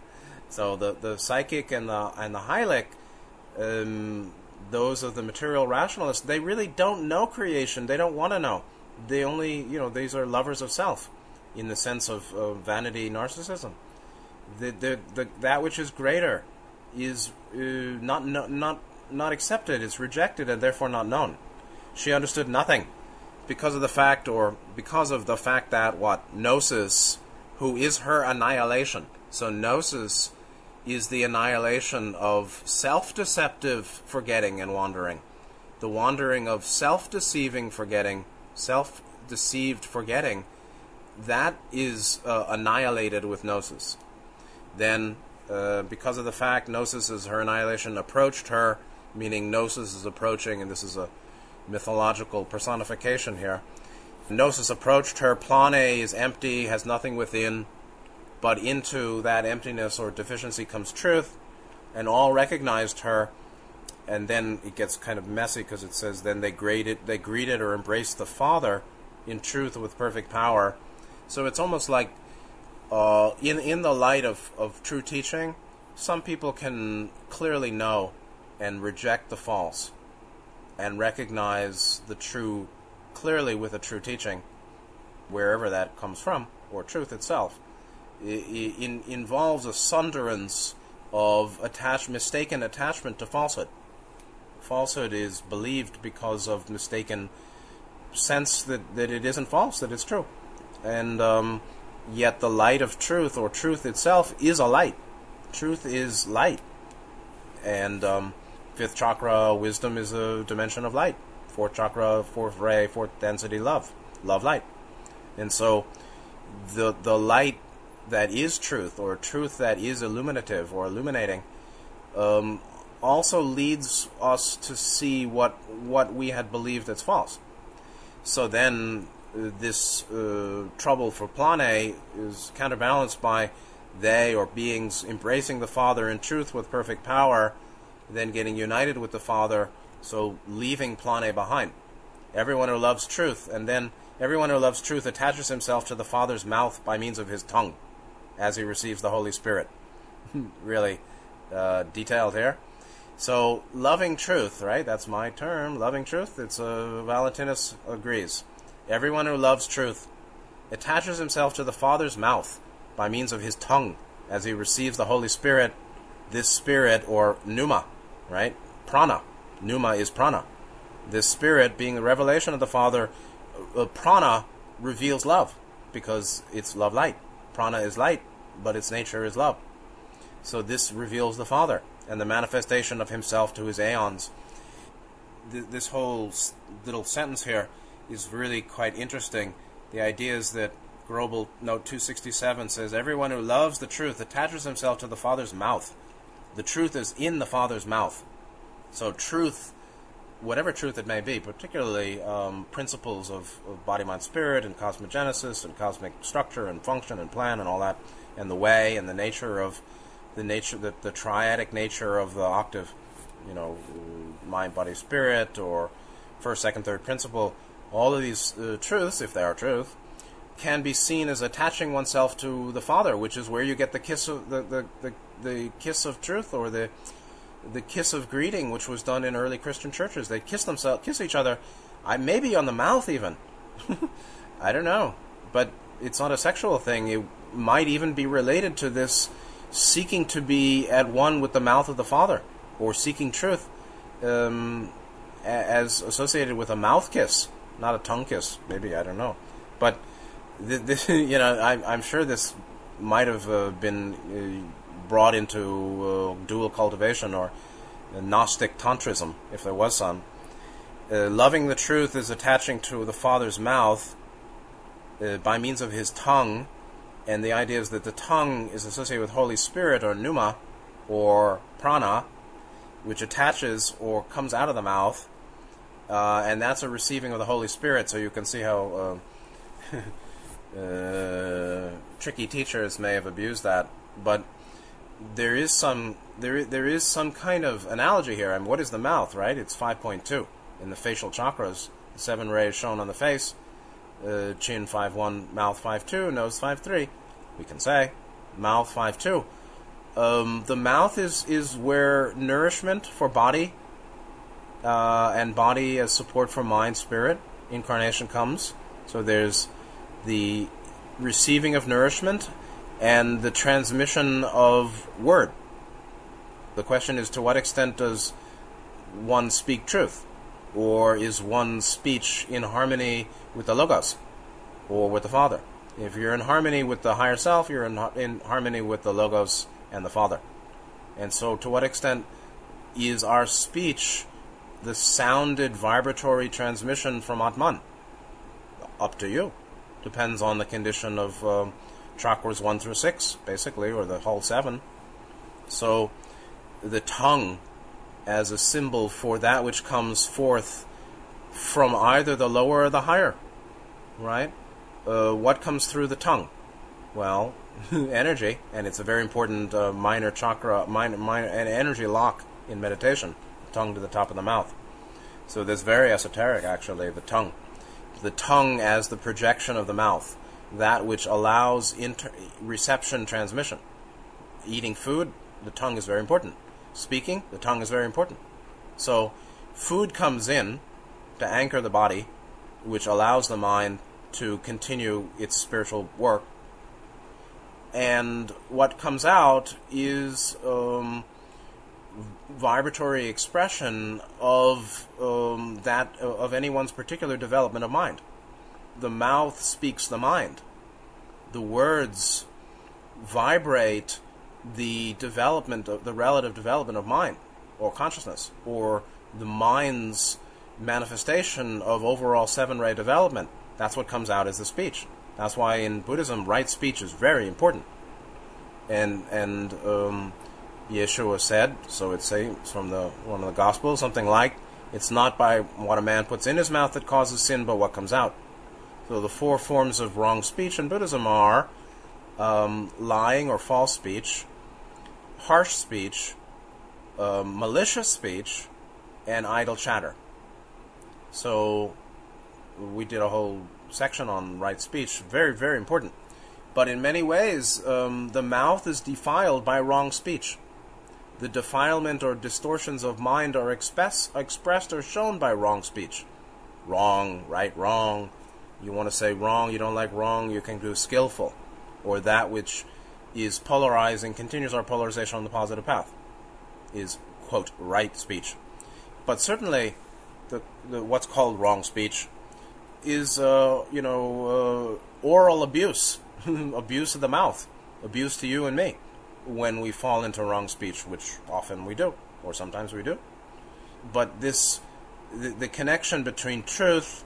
So the the psychic and the and the hylic um, those of the material rationalists, they really don't know creation. They don't want to know. They only, you know, these are lovers of self, in the sense of, of vanity, narcissism. The, the, the, that which is greater is uh, not, no, not, not accepted, it's rejected, and therefore not known. She understood nothing because of the fact, or because of the fact that what? Gnosis, who is her annihilation. So Gnosis is the annihilation of self deceptive forgetting and wandering. The wandering of self deceiving forgetting, self deceived forgetting, that is uh, annihilated with Gnosis. Then, uh, because of the fact Gnosis is her annihilation, approached her, meaning Gnosis is approaching, and this is a mythological personification here. Gnosis approached her, Plane is empty, has nothing within but into that emptiness or deficiency comes truth, and all recognized her. And then it gets kind of messy because it says then they greeted, they greeted or embraced the Father in truth with perfect power. So it's almost like uh, in in the light of, of true teaching, some people can clearly know and reject the false, and recognize the true clearly with a true teaching, wherever that comes from, or truth itself in, involves a sunderance of attach, mistaken attachment to falsehood. Falsehood is believed because of mistaken sense that, that it isn't false, that it's true. And um, yet the light of truth, or truth itself, is a light. Truth is light. And um, fifth chakra, wisdom, is a dimension of light. Fourth chakra, fourth ray, fourth density, love. Love, light. And so the, the light that is truth, or truth that is illuminative or illuminating, um, also leads us to see what what we had believed as false. So then, this uh, trouble for Plane is counterbalanced by they or beings embracing the Father in truth with perfect power, then getting united with the Father, so leaving Plane behind. Everyone who loves truth, and then everyone who loves truth attaches himself to the Father's mouth by means of his tongue as he receives the Holy Spirit. *laughs* really uh, detailed here. So, loving truth, right? That's my term, loving truth. It's uh, Valentinus agrees. Everyone who loves truth attaches himself to the Father's mouth by means of his tongue as he receives the Holy Spirit. This spirit, or pneuma, right? Prana. Pneuma is prana. This spirit, being the revelation of the Father, uh, prana reveals love because it's love light. Prana is light, but its nature is love. So this reveals the Father and the manifestation of Himself to His aeons. Th- this whole little sentence here is really quite interesting. The idea is that Grobel Note 267 says, Everyone who loves the truth attaches himself to the Father's mouth. The truth is in the Father's mouth. So truth whatever truth it may be, particularly um, principles of, of, body, mind, spirit, and cosmogenesis, and cosmic structure, and function, and plan, and all that, and the way, and the nature of the nature, the, the triadic nature of the octave, you know, mind, body, spirit, or first, second, third principle. All of these uh, truths, if they are truth, can be seen as attaching oneself to the Father, which is where you get the kiss of the, the, the, the kiss of truth, or the the kiss of greeting, which was done in early Christian churches. They'd kiss themselves, kiss each other, I maybe on the mouth even. *laughs* I don't know, but it's not a sexual thing. It might even be related to this seeking to be at one with the mouth of the Father, or seeking truth, um, as associated with a mouth kiss, not a tongue kiss. Maybe I don't know, but *laughs* this, you know, I, am sure this might have uh, been uh, brought into uh, dual cultivation or Gnostic tantrism, if there was some. Uh, loving the truth is attaching to the Father's mouth uh, by means of his tongue, and the idea is that the tongue is associated with Holy Spirit or pneuma or prana, which attaches or comes out of the mouth, uh, and that's a receiving of the Holy Spirit. So you can see how uh, *laughs* uh, tricky teachers may have abused that, but there is some there there is some kind of analogy here. I mean, what is the mouth, right? It's 5.2 in the facial chakras. The seven rays shown on the face, uh, chin 5.1, mouth 5.2, nose 5.3. We can say mouth 5.2. Um, the mouth is is where nourishment for body uh, and body as support for mind, spirit, incarnation comes. So there's the receiving of nourishment and the transmission of word. The question is to what extent does one speak truth? Or is one's speech in harmony with the Logos or with the Father? If you're in harmony with the higher self, you're in, in harmony with the Logos and the Father. And so, to what extent is our speech the sounded vibratory transmission from Atman? Up to you. Depends on the condition of. Uh, chakras 1 through 6, basically, or the whole 7. So the tongue as a symbol for that which comes forth from either the lower or the higher, right? Uh, what comes through the tongue? Well, *laughs* energy, and it's a very important uh, minor chakra, minor, minor, an energy lock in meditation, tongue to the top of the mouth. So this very esoteric, actually, the tongue. The tongue as the projection of the mouth that which allows inter- reception transmission. Eating food, the tongue is very important. Speaking, the tongue is very important. So, food comes in to anchor the body, which allows the mind to continue its spiritual work. And what comes out is um, vibratory expression of um, that of anyone's particular development of mind the mouth speaks the mind. The words vibrate the development of the relative development of mind or consciousness or the mind's manifestation of overall seven ray development. That's what comes out as the speech. That's why in Buddhism, right speech is very important. And and um, Yeshua said, so it's say from the one of the Gospels, something like, "It's not by what a man puts in his mouth that causes sin, but what comes out." So the four forms of wrong speech in Buddhism are um, lying or false speech, harsh speech, uh, malicious speech, and idle chatter. So we did a whole section on right speech, very, very important. But in many ways, um, the mouth is defiled by wrong speech. The defilement or distortions of mind are express, expressed or shown by wrong speech. Wrong, right, wrong, you want to say wrong, you don't like wrong, you can do skillful, or that which is polarizing, continues our polarization on the positive path, is, quote, right speech. But certainly, the, the what's called wrong speech is, uh, you know, uh, oral abuse, *laughs* abuse of the mouth, abuse to you and me, when we fall into wrong speech, which often we do, or sometimes we do. But this, the, the connection between truth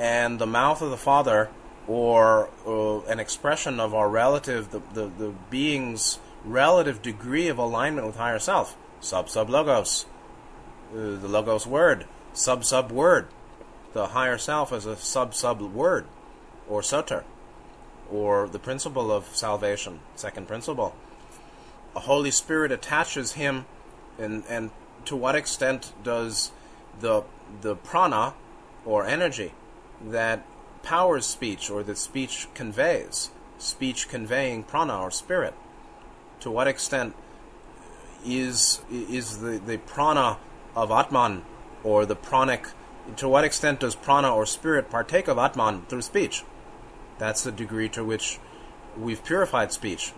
and the mouth of the Father, or uh, an expression of our relative, the, the, the being's relative degree of alignment with higher self, sub sub logos, uh, the logos word, sub sub word, the higher self as a sub sub word, or soter, or the principle of salvation, second principle. A Holy Spirit attaches him, and and to what extent does the the prana, or energy, that powers speech or that speech conveys, speech conveying prana or spirit, to what extent is is the, the prana of Atman or the pranic to what extent does prana or spirit partake of Atman through speech? That's the degree to which we've purified speech,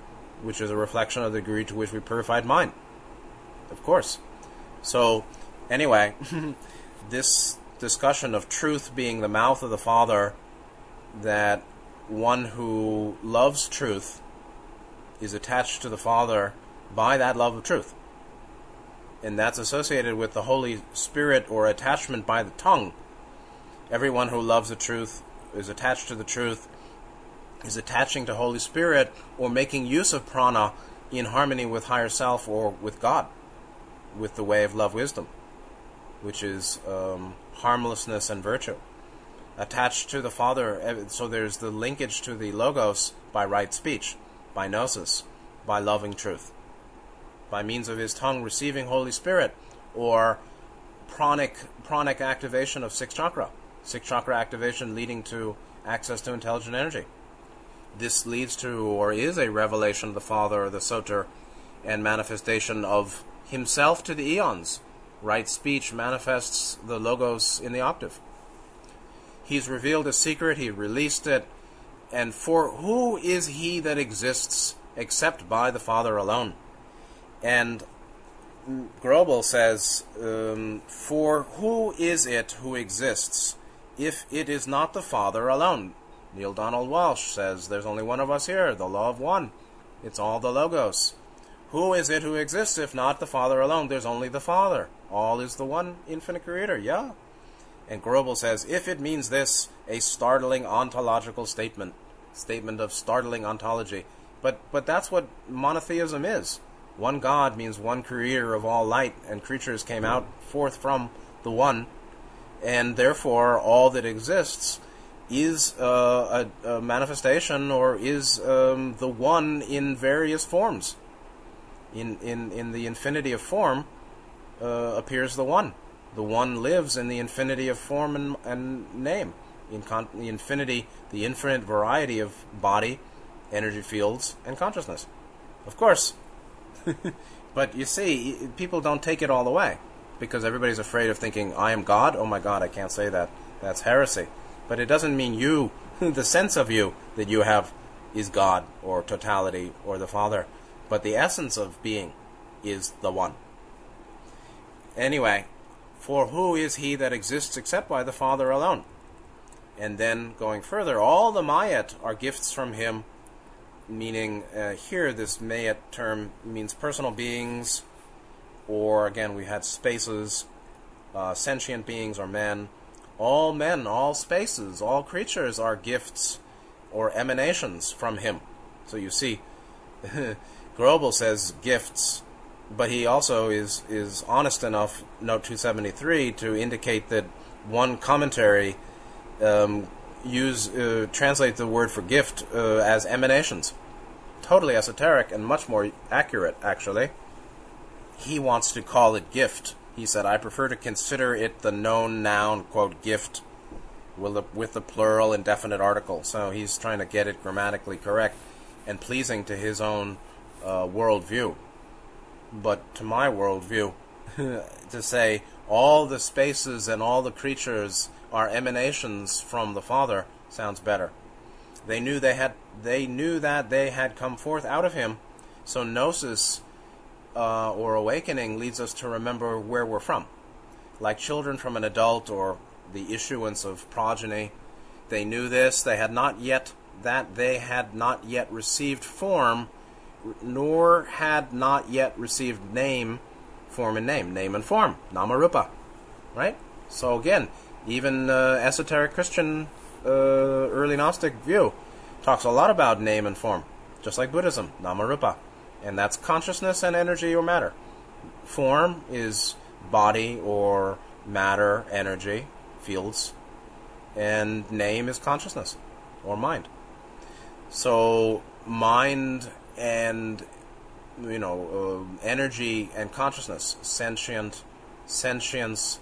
which is a reflection of the degree to which we purified mind. Of course. So, anyway, *laughs* this discussion of truth being the mouth of the Father, that one who loves truth is attached to the Father by that love of truth. And that's associated with the Holy Spirit or attachment by the tongue. Everyone who loves the truth is attached to the truth, is attaching to Holy Spirit or making use of prana in harmony with higher self or with God, with the way of love wisdom, which is um, harmlessness and virtue. Attached to the Father, eh, so there's the linkage to the Logos by right speech, by gnosis, by loving truth by means of his tongue receiving Holy Spirit, or pranic, pranic activation of sixth chakra, sixth chakra activation leading to access to intelligent energy. This leads to, or is a revelation of the Father, or the Soter, and manifestation of himself to the eons. Right speech manifests the logos in the octave. He's revealed a secret, he released it, and for who is he that exists except by the Father alone? And Grobel says, um, For who is it who exists if it is not the Father alone? Neale Donald Walsch says, There's only one of us here, the law of one. It's all the Logos. Who is it who exists if not the Father alone? There's only the Father. All is the one infinite creator. Yeah. And Grobel says, if it means this, a startling ontological statement, statement of startling ontology. But but that's what monotheism is. One God means one creator of all light, and creatures came out forth from the one, and therefore all that exists is uh, a, a, manifestation or is um, the one in various forms. In, in, in the infinity of form uh, appears the one. The one lives in the infinity of form and, and name. In con- the infinity, the infinite variety of body, energy fields, and consciousness. Of course, *laughs* but you see, people don't take it all the way because everybody's afraid of thinking, I am God. Oh my God, I can't say that. That's heresy. But it doesn't mean you, *laughs* the sense of you that you have is God or totality or the Father. But the essence of being is the one. Anyway, for who is he that exists except by the Father alone? And then going further, all the Mayat are gifts from him meaning uh, here this mayat term means personal beings, or again we had spaces, uh, sentient beings or men. All men, all spaces, all creatures are gifts or emanations from Him. So you see, *laughs* Grobel says gifts, but he also is is honest enough, note 273, to indicate that one commentary um, use uh, translate the word for gift uh, as emanations. Totally esoteric and much more accurate, actually. He wants to call it gift. He said, "I prefer to consider it the known noun quote gift." With the, with the plural indefinite article, so he's trying to get it grammatically correct and pleasing to his own uh, worldview. But to my worldview, *laughs* to say all the spaces and all the creatures are emanations from the Father sounds better. They knew they had they knew that they had come forth out of him. So gnosis uh, or awakening leads us to remember where we're from. Like children from an adult or the issuance of progeny, they knew this. They had not yet that they had not yet received form, nor had not yet received name, form and name, name and form, namarupa, right? So again, even uh, esoteric Christian uh, early Gnostic view talks a lot about name and form, just like Buddhism, namarupa, and that's consciousness and energy or matter. Form is body or matter, energy, fields, and name is consciousness or mind. So mind and you know uh, energy and consciousness, sentient, sentience,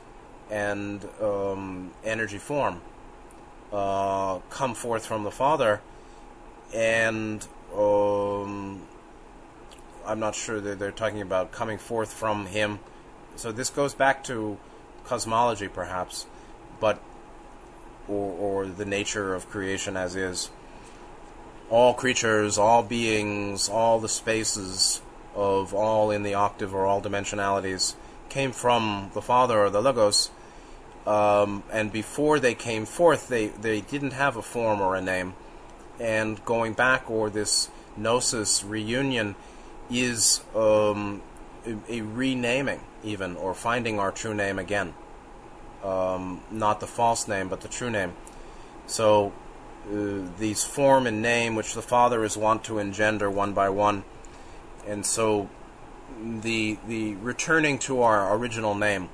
and um, energy form uh, come forth from the Father, and um, I'm not sure that they're talking about coming forth from Him. So this goes back to cosmology, perhaps, but or, or the nature of creation as is. All creatures, all beings, all the spaces of all in the octave or all dimensionalities came from the Father or the Logos. Um, and before they came forth, they, they didn't have a form or a name. And going back, or this gnosis reunion, is um, a, a, renaming, even, or finding our true name again. Um, not the false name, but the true name. So, these form and name, which the Father is wont to engender one by one, and so the the returning to our original name,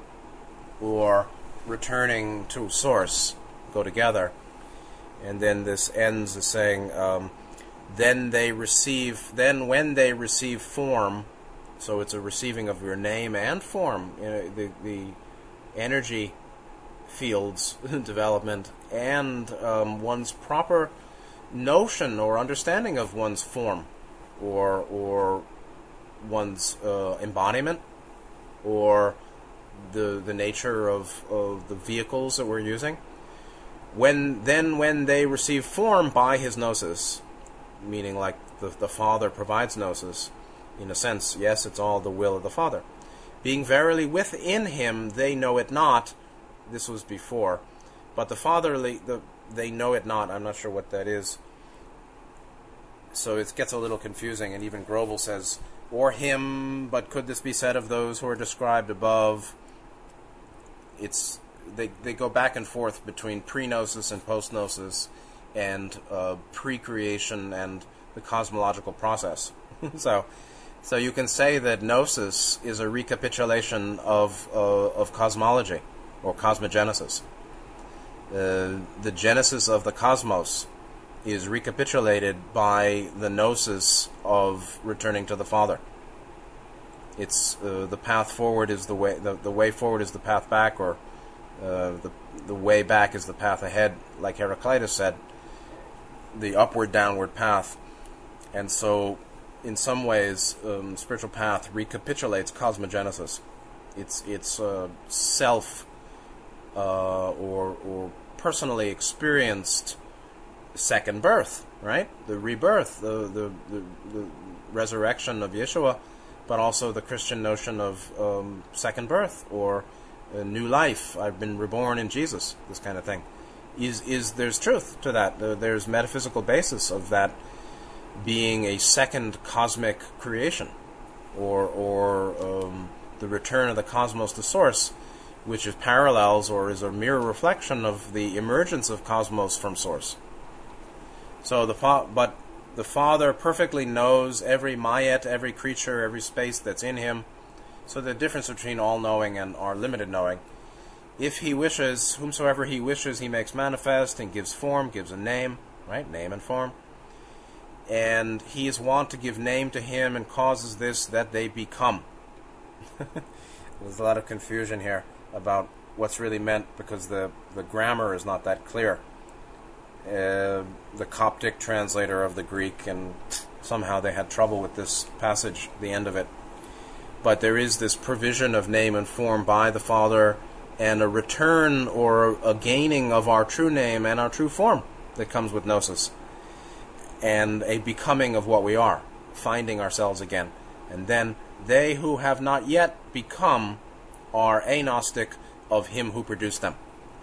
or returning to source, go together. And then this ends as saying, um, then they receive, then when they receive form, so it's a receiving of your name and form, you know, the, the energy fields *laughs* development and um, one's proper notion or understanding of one's form or or one's uh, embodiment or the the nature of, of the vehicles that we're using when then when they receive form by his gnosis meaning like the, the Father provides gnosis. In a sense, yes, it's all the will of the Father. Being verily within him, they know it not. This was before. But the Fatherly, the, they know it not. I'm not sure what that is. So it gets a little confusing, and even Grobel says, or him, but could this be said of those who are described above? It's they, they go back and forth between pre-gnosis and post-gnosis and uh, pre-creation and the cosmological process. *laughs* so, so you can say that gnosis is a recapitulation of uh, of cosmology or cosmogenesis. Uh, the genesis of the cosmos is recapitulated by the gnosis of returning to the Father. It's uh, the path forward is the way the, the way forward is the path back, or uh, the the way back is the path ahead, like Heraclitus said the upward downward path. And so, in some ways, um, spiritual path recapitulates cosmogenesis. It's it's uh, self uh, or or personally experienced second birth, right? The rebirth, the the, the, the resurrection of Yeshua, but also the Christian notion of um, second birth or new life. I've been reborn in Jesus. This kind of thing is is there's truth to that. There's metaphysical basis of that being a second cosmic creation, or or um, the return of the cosmos to source, which is parallels or is a mirror reflection of the emergence of cosmos from source. So the fa- but the Father perfectly knows every mayet, every creature, every space that's in Him. So the difference between all knowing and our limited knowing if he wishes, whomsoever he wishes, he makes manifest and gives form, gives a name, right? Name and form. And he is wont to give name to him and causes this that they become. *laughs* There's a lot of confusion here about what's really meant because the, the grammar is not that clear. Uh, the Coptic translator of the Greek, and somehow they had trouble with this passage, the end of it. But there is this provision of name and form by the Father and a return or a gaining of our true name and our true form that comes with gnosis, and a becoming of what we are, finding ourselves again. And then they who have not yet become are agnostic of him who produced them.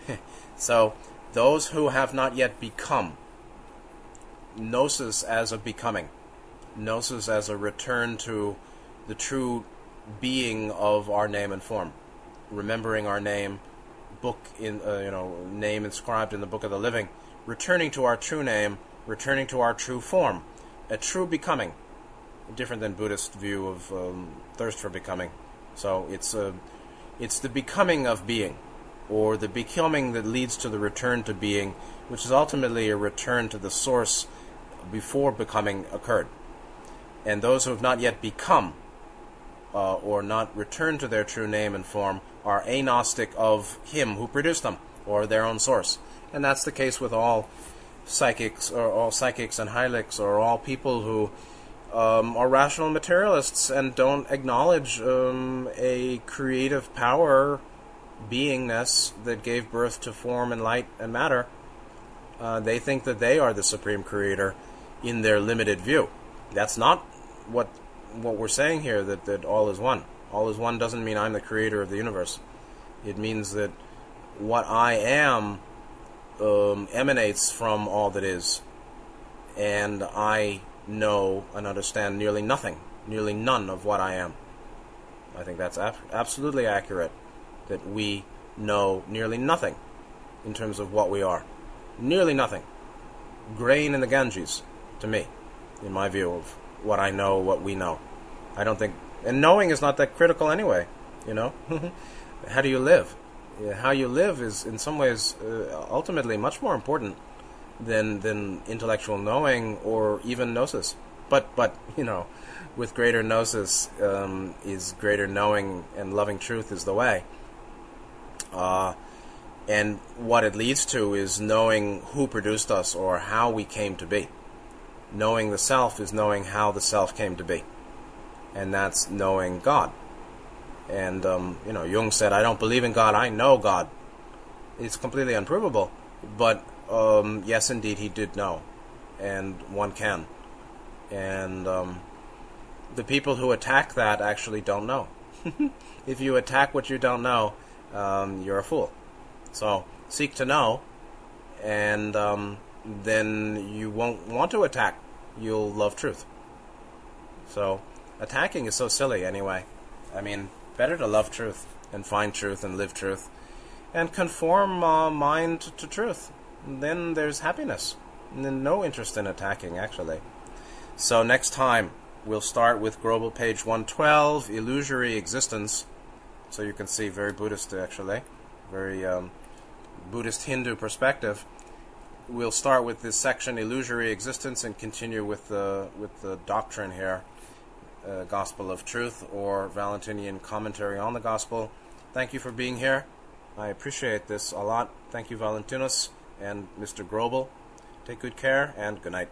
*laughs* so those who have not yet become, gnosis as a becoming, gnosis as a return to the true being of our name and form remembering our name, book in uh, you know name inscribed in the book of the living, returning to our true name, returning to our true form, a true becoming, different than Buddhist view of um, thirst for becoming. So it's a It's the becoming of being, or the becoming that leads to the return to being, which is ultimately a return to the source before becoming occurred. And those who have not yet become, uh, or not returned to their true name and form, are agnostic of Him who produced them, or their own source. And that's the case with all psychics, or all psychics and hylics, or all people who um, are rational materialists and don't acknowledge um, a creative power beingness that gave birth to form and light and matter. Uh, they think that they are the supreme creator in their limited view. That's not what what we're saying here. That that all is one. All is one doesn't mean I'm the creator of the universe. It means that what I am um, emanates from all that is, and I know and understand nearly nothing, nearly none of what I am. I think that's ab- absolutely accurate. That we know nearly nothing in terms of what we are. Nearly nothing. Grain in the Ganges, to me, in my view of what I know, what we know. I don't think, and knowing is not that critical anyway. You know, *laughs* how do you live? How you live is, in some ways, uh, ultimately much more important than than intellectual knowing or even gnosis. But but you know, with greater gnosis um, is greater knowing, and loving truth is the way. Uh, and what it leads to is knowing who produced us or how we came to be. Knowing the self is knowing how the self came to be, and that's knowing God. And um, you know, Jung said, "I don't believe in God. I know God." It's completely unprovable, but um, yes, indeed, he did know, and one can. And um, the people who attack that actually don't know. *laughs* if you attack what you don't know, um, you're a fool. So seek to know, and um, then you won't want to attack. You'll love truth. So attacking is so silly anyway. I mean, better to love truth and find truth and live truth and conform uh, mind to truth then there's happiness. No interest in attacking, actually. So next time, we'll start with Grobel page 112, Illusory Existence. So you can see, very Buddhist, actually. Very um, Buddhist Hindu perspective. We'll start with this section, Illusory Existence, and continue with the, with the doctrine here. Uh, Gospel of Truth or Valentinian commentary on the Gospel. Thank you for being here. I appreciate this a lot. Thank you, Valentinus and Mr. Grobel. Take good care and good night.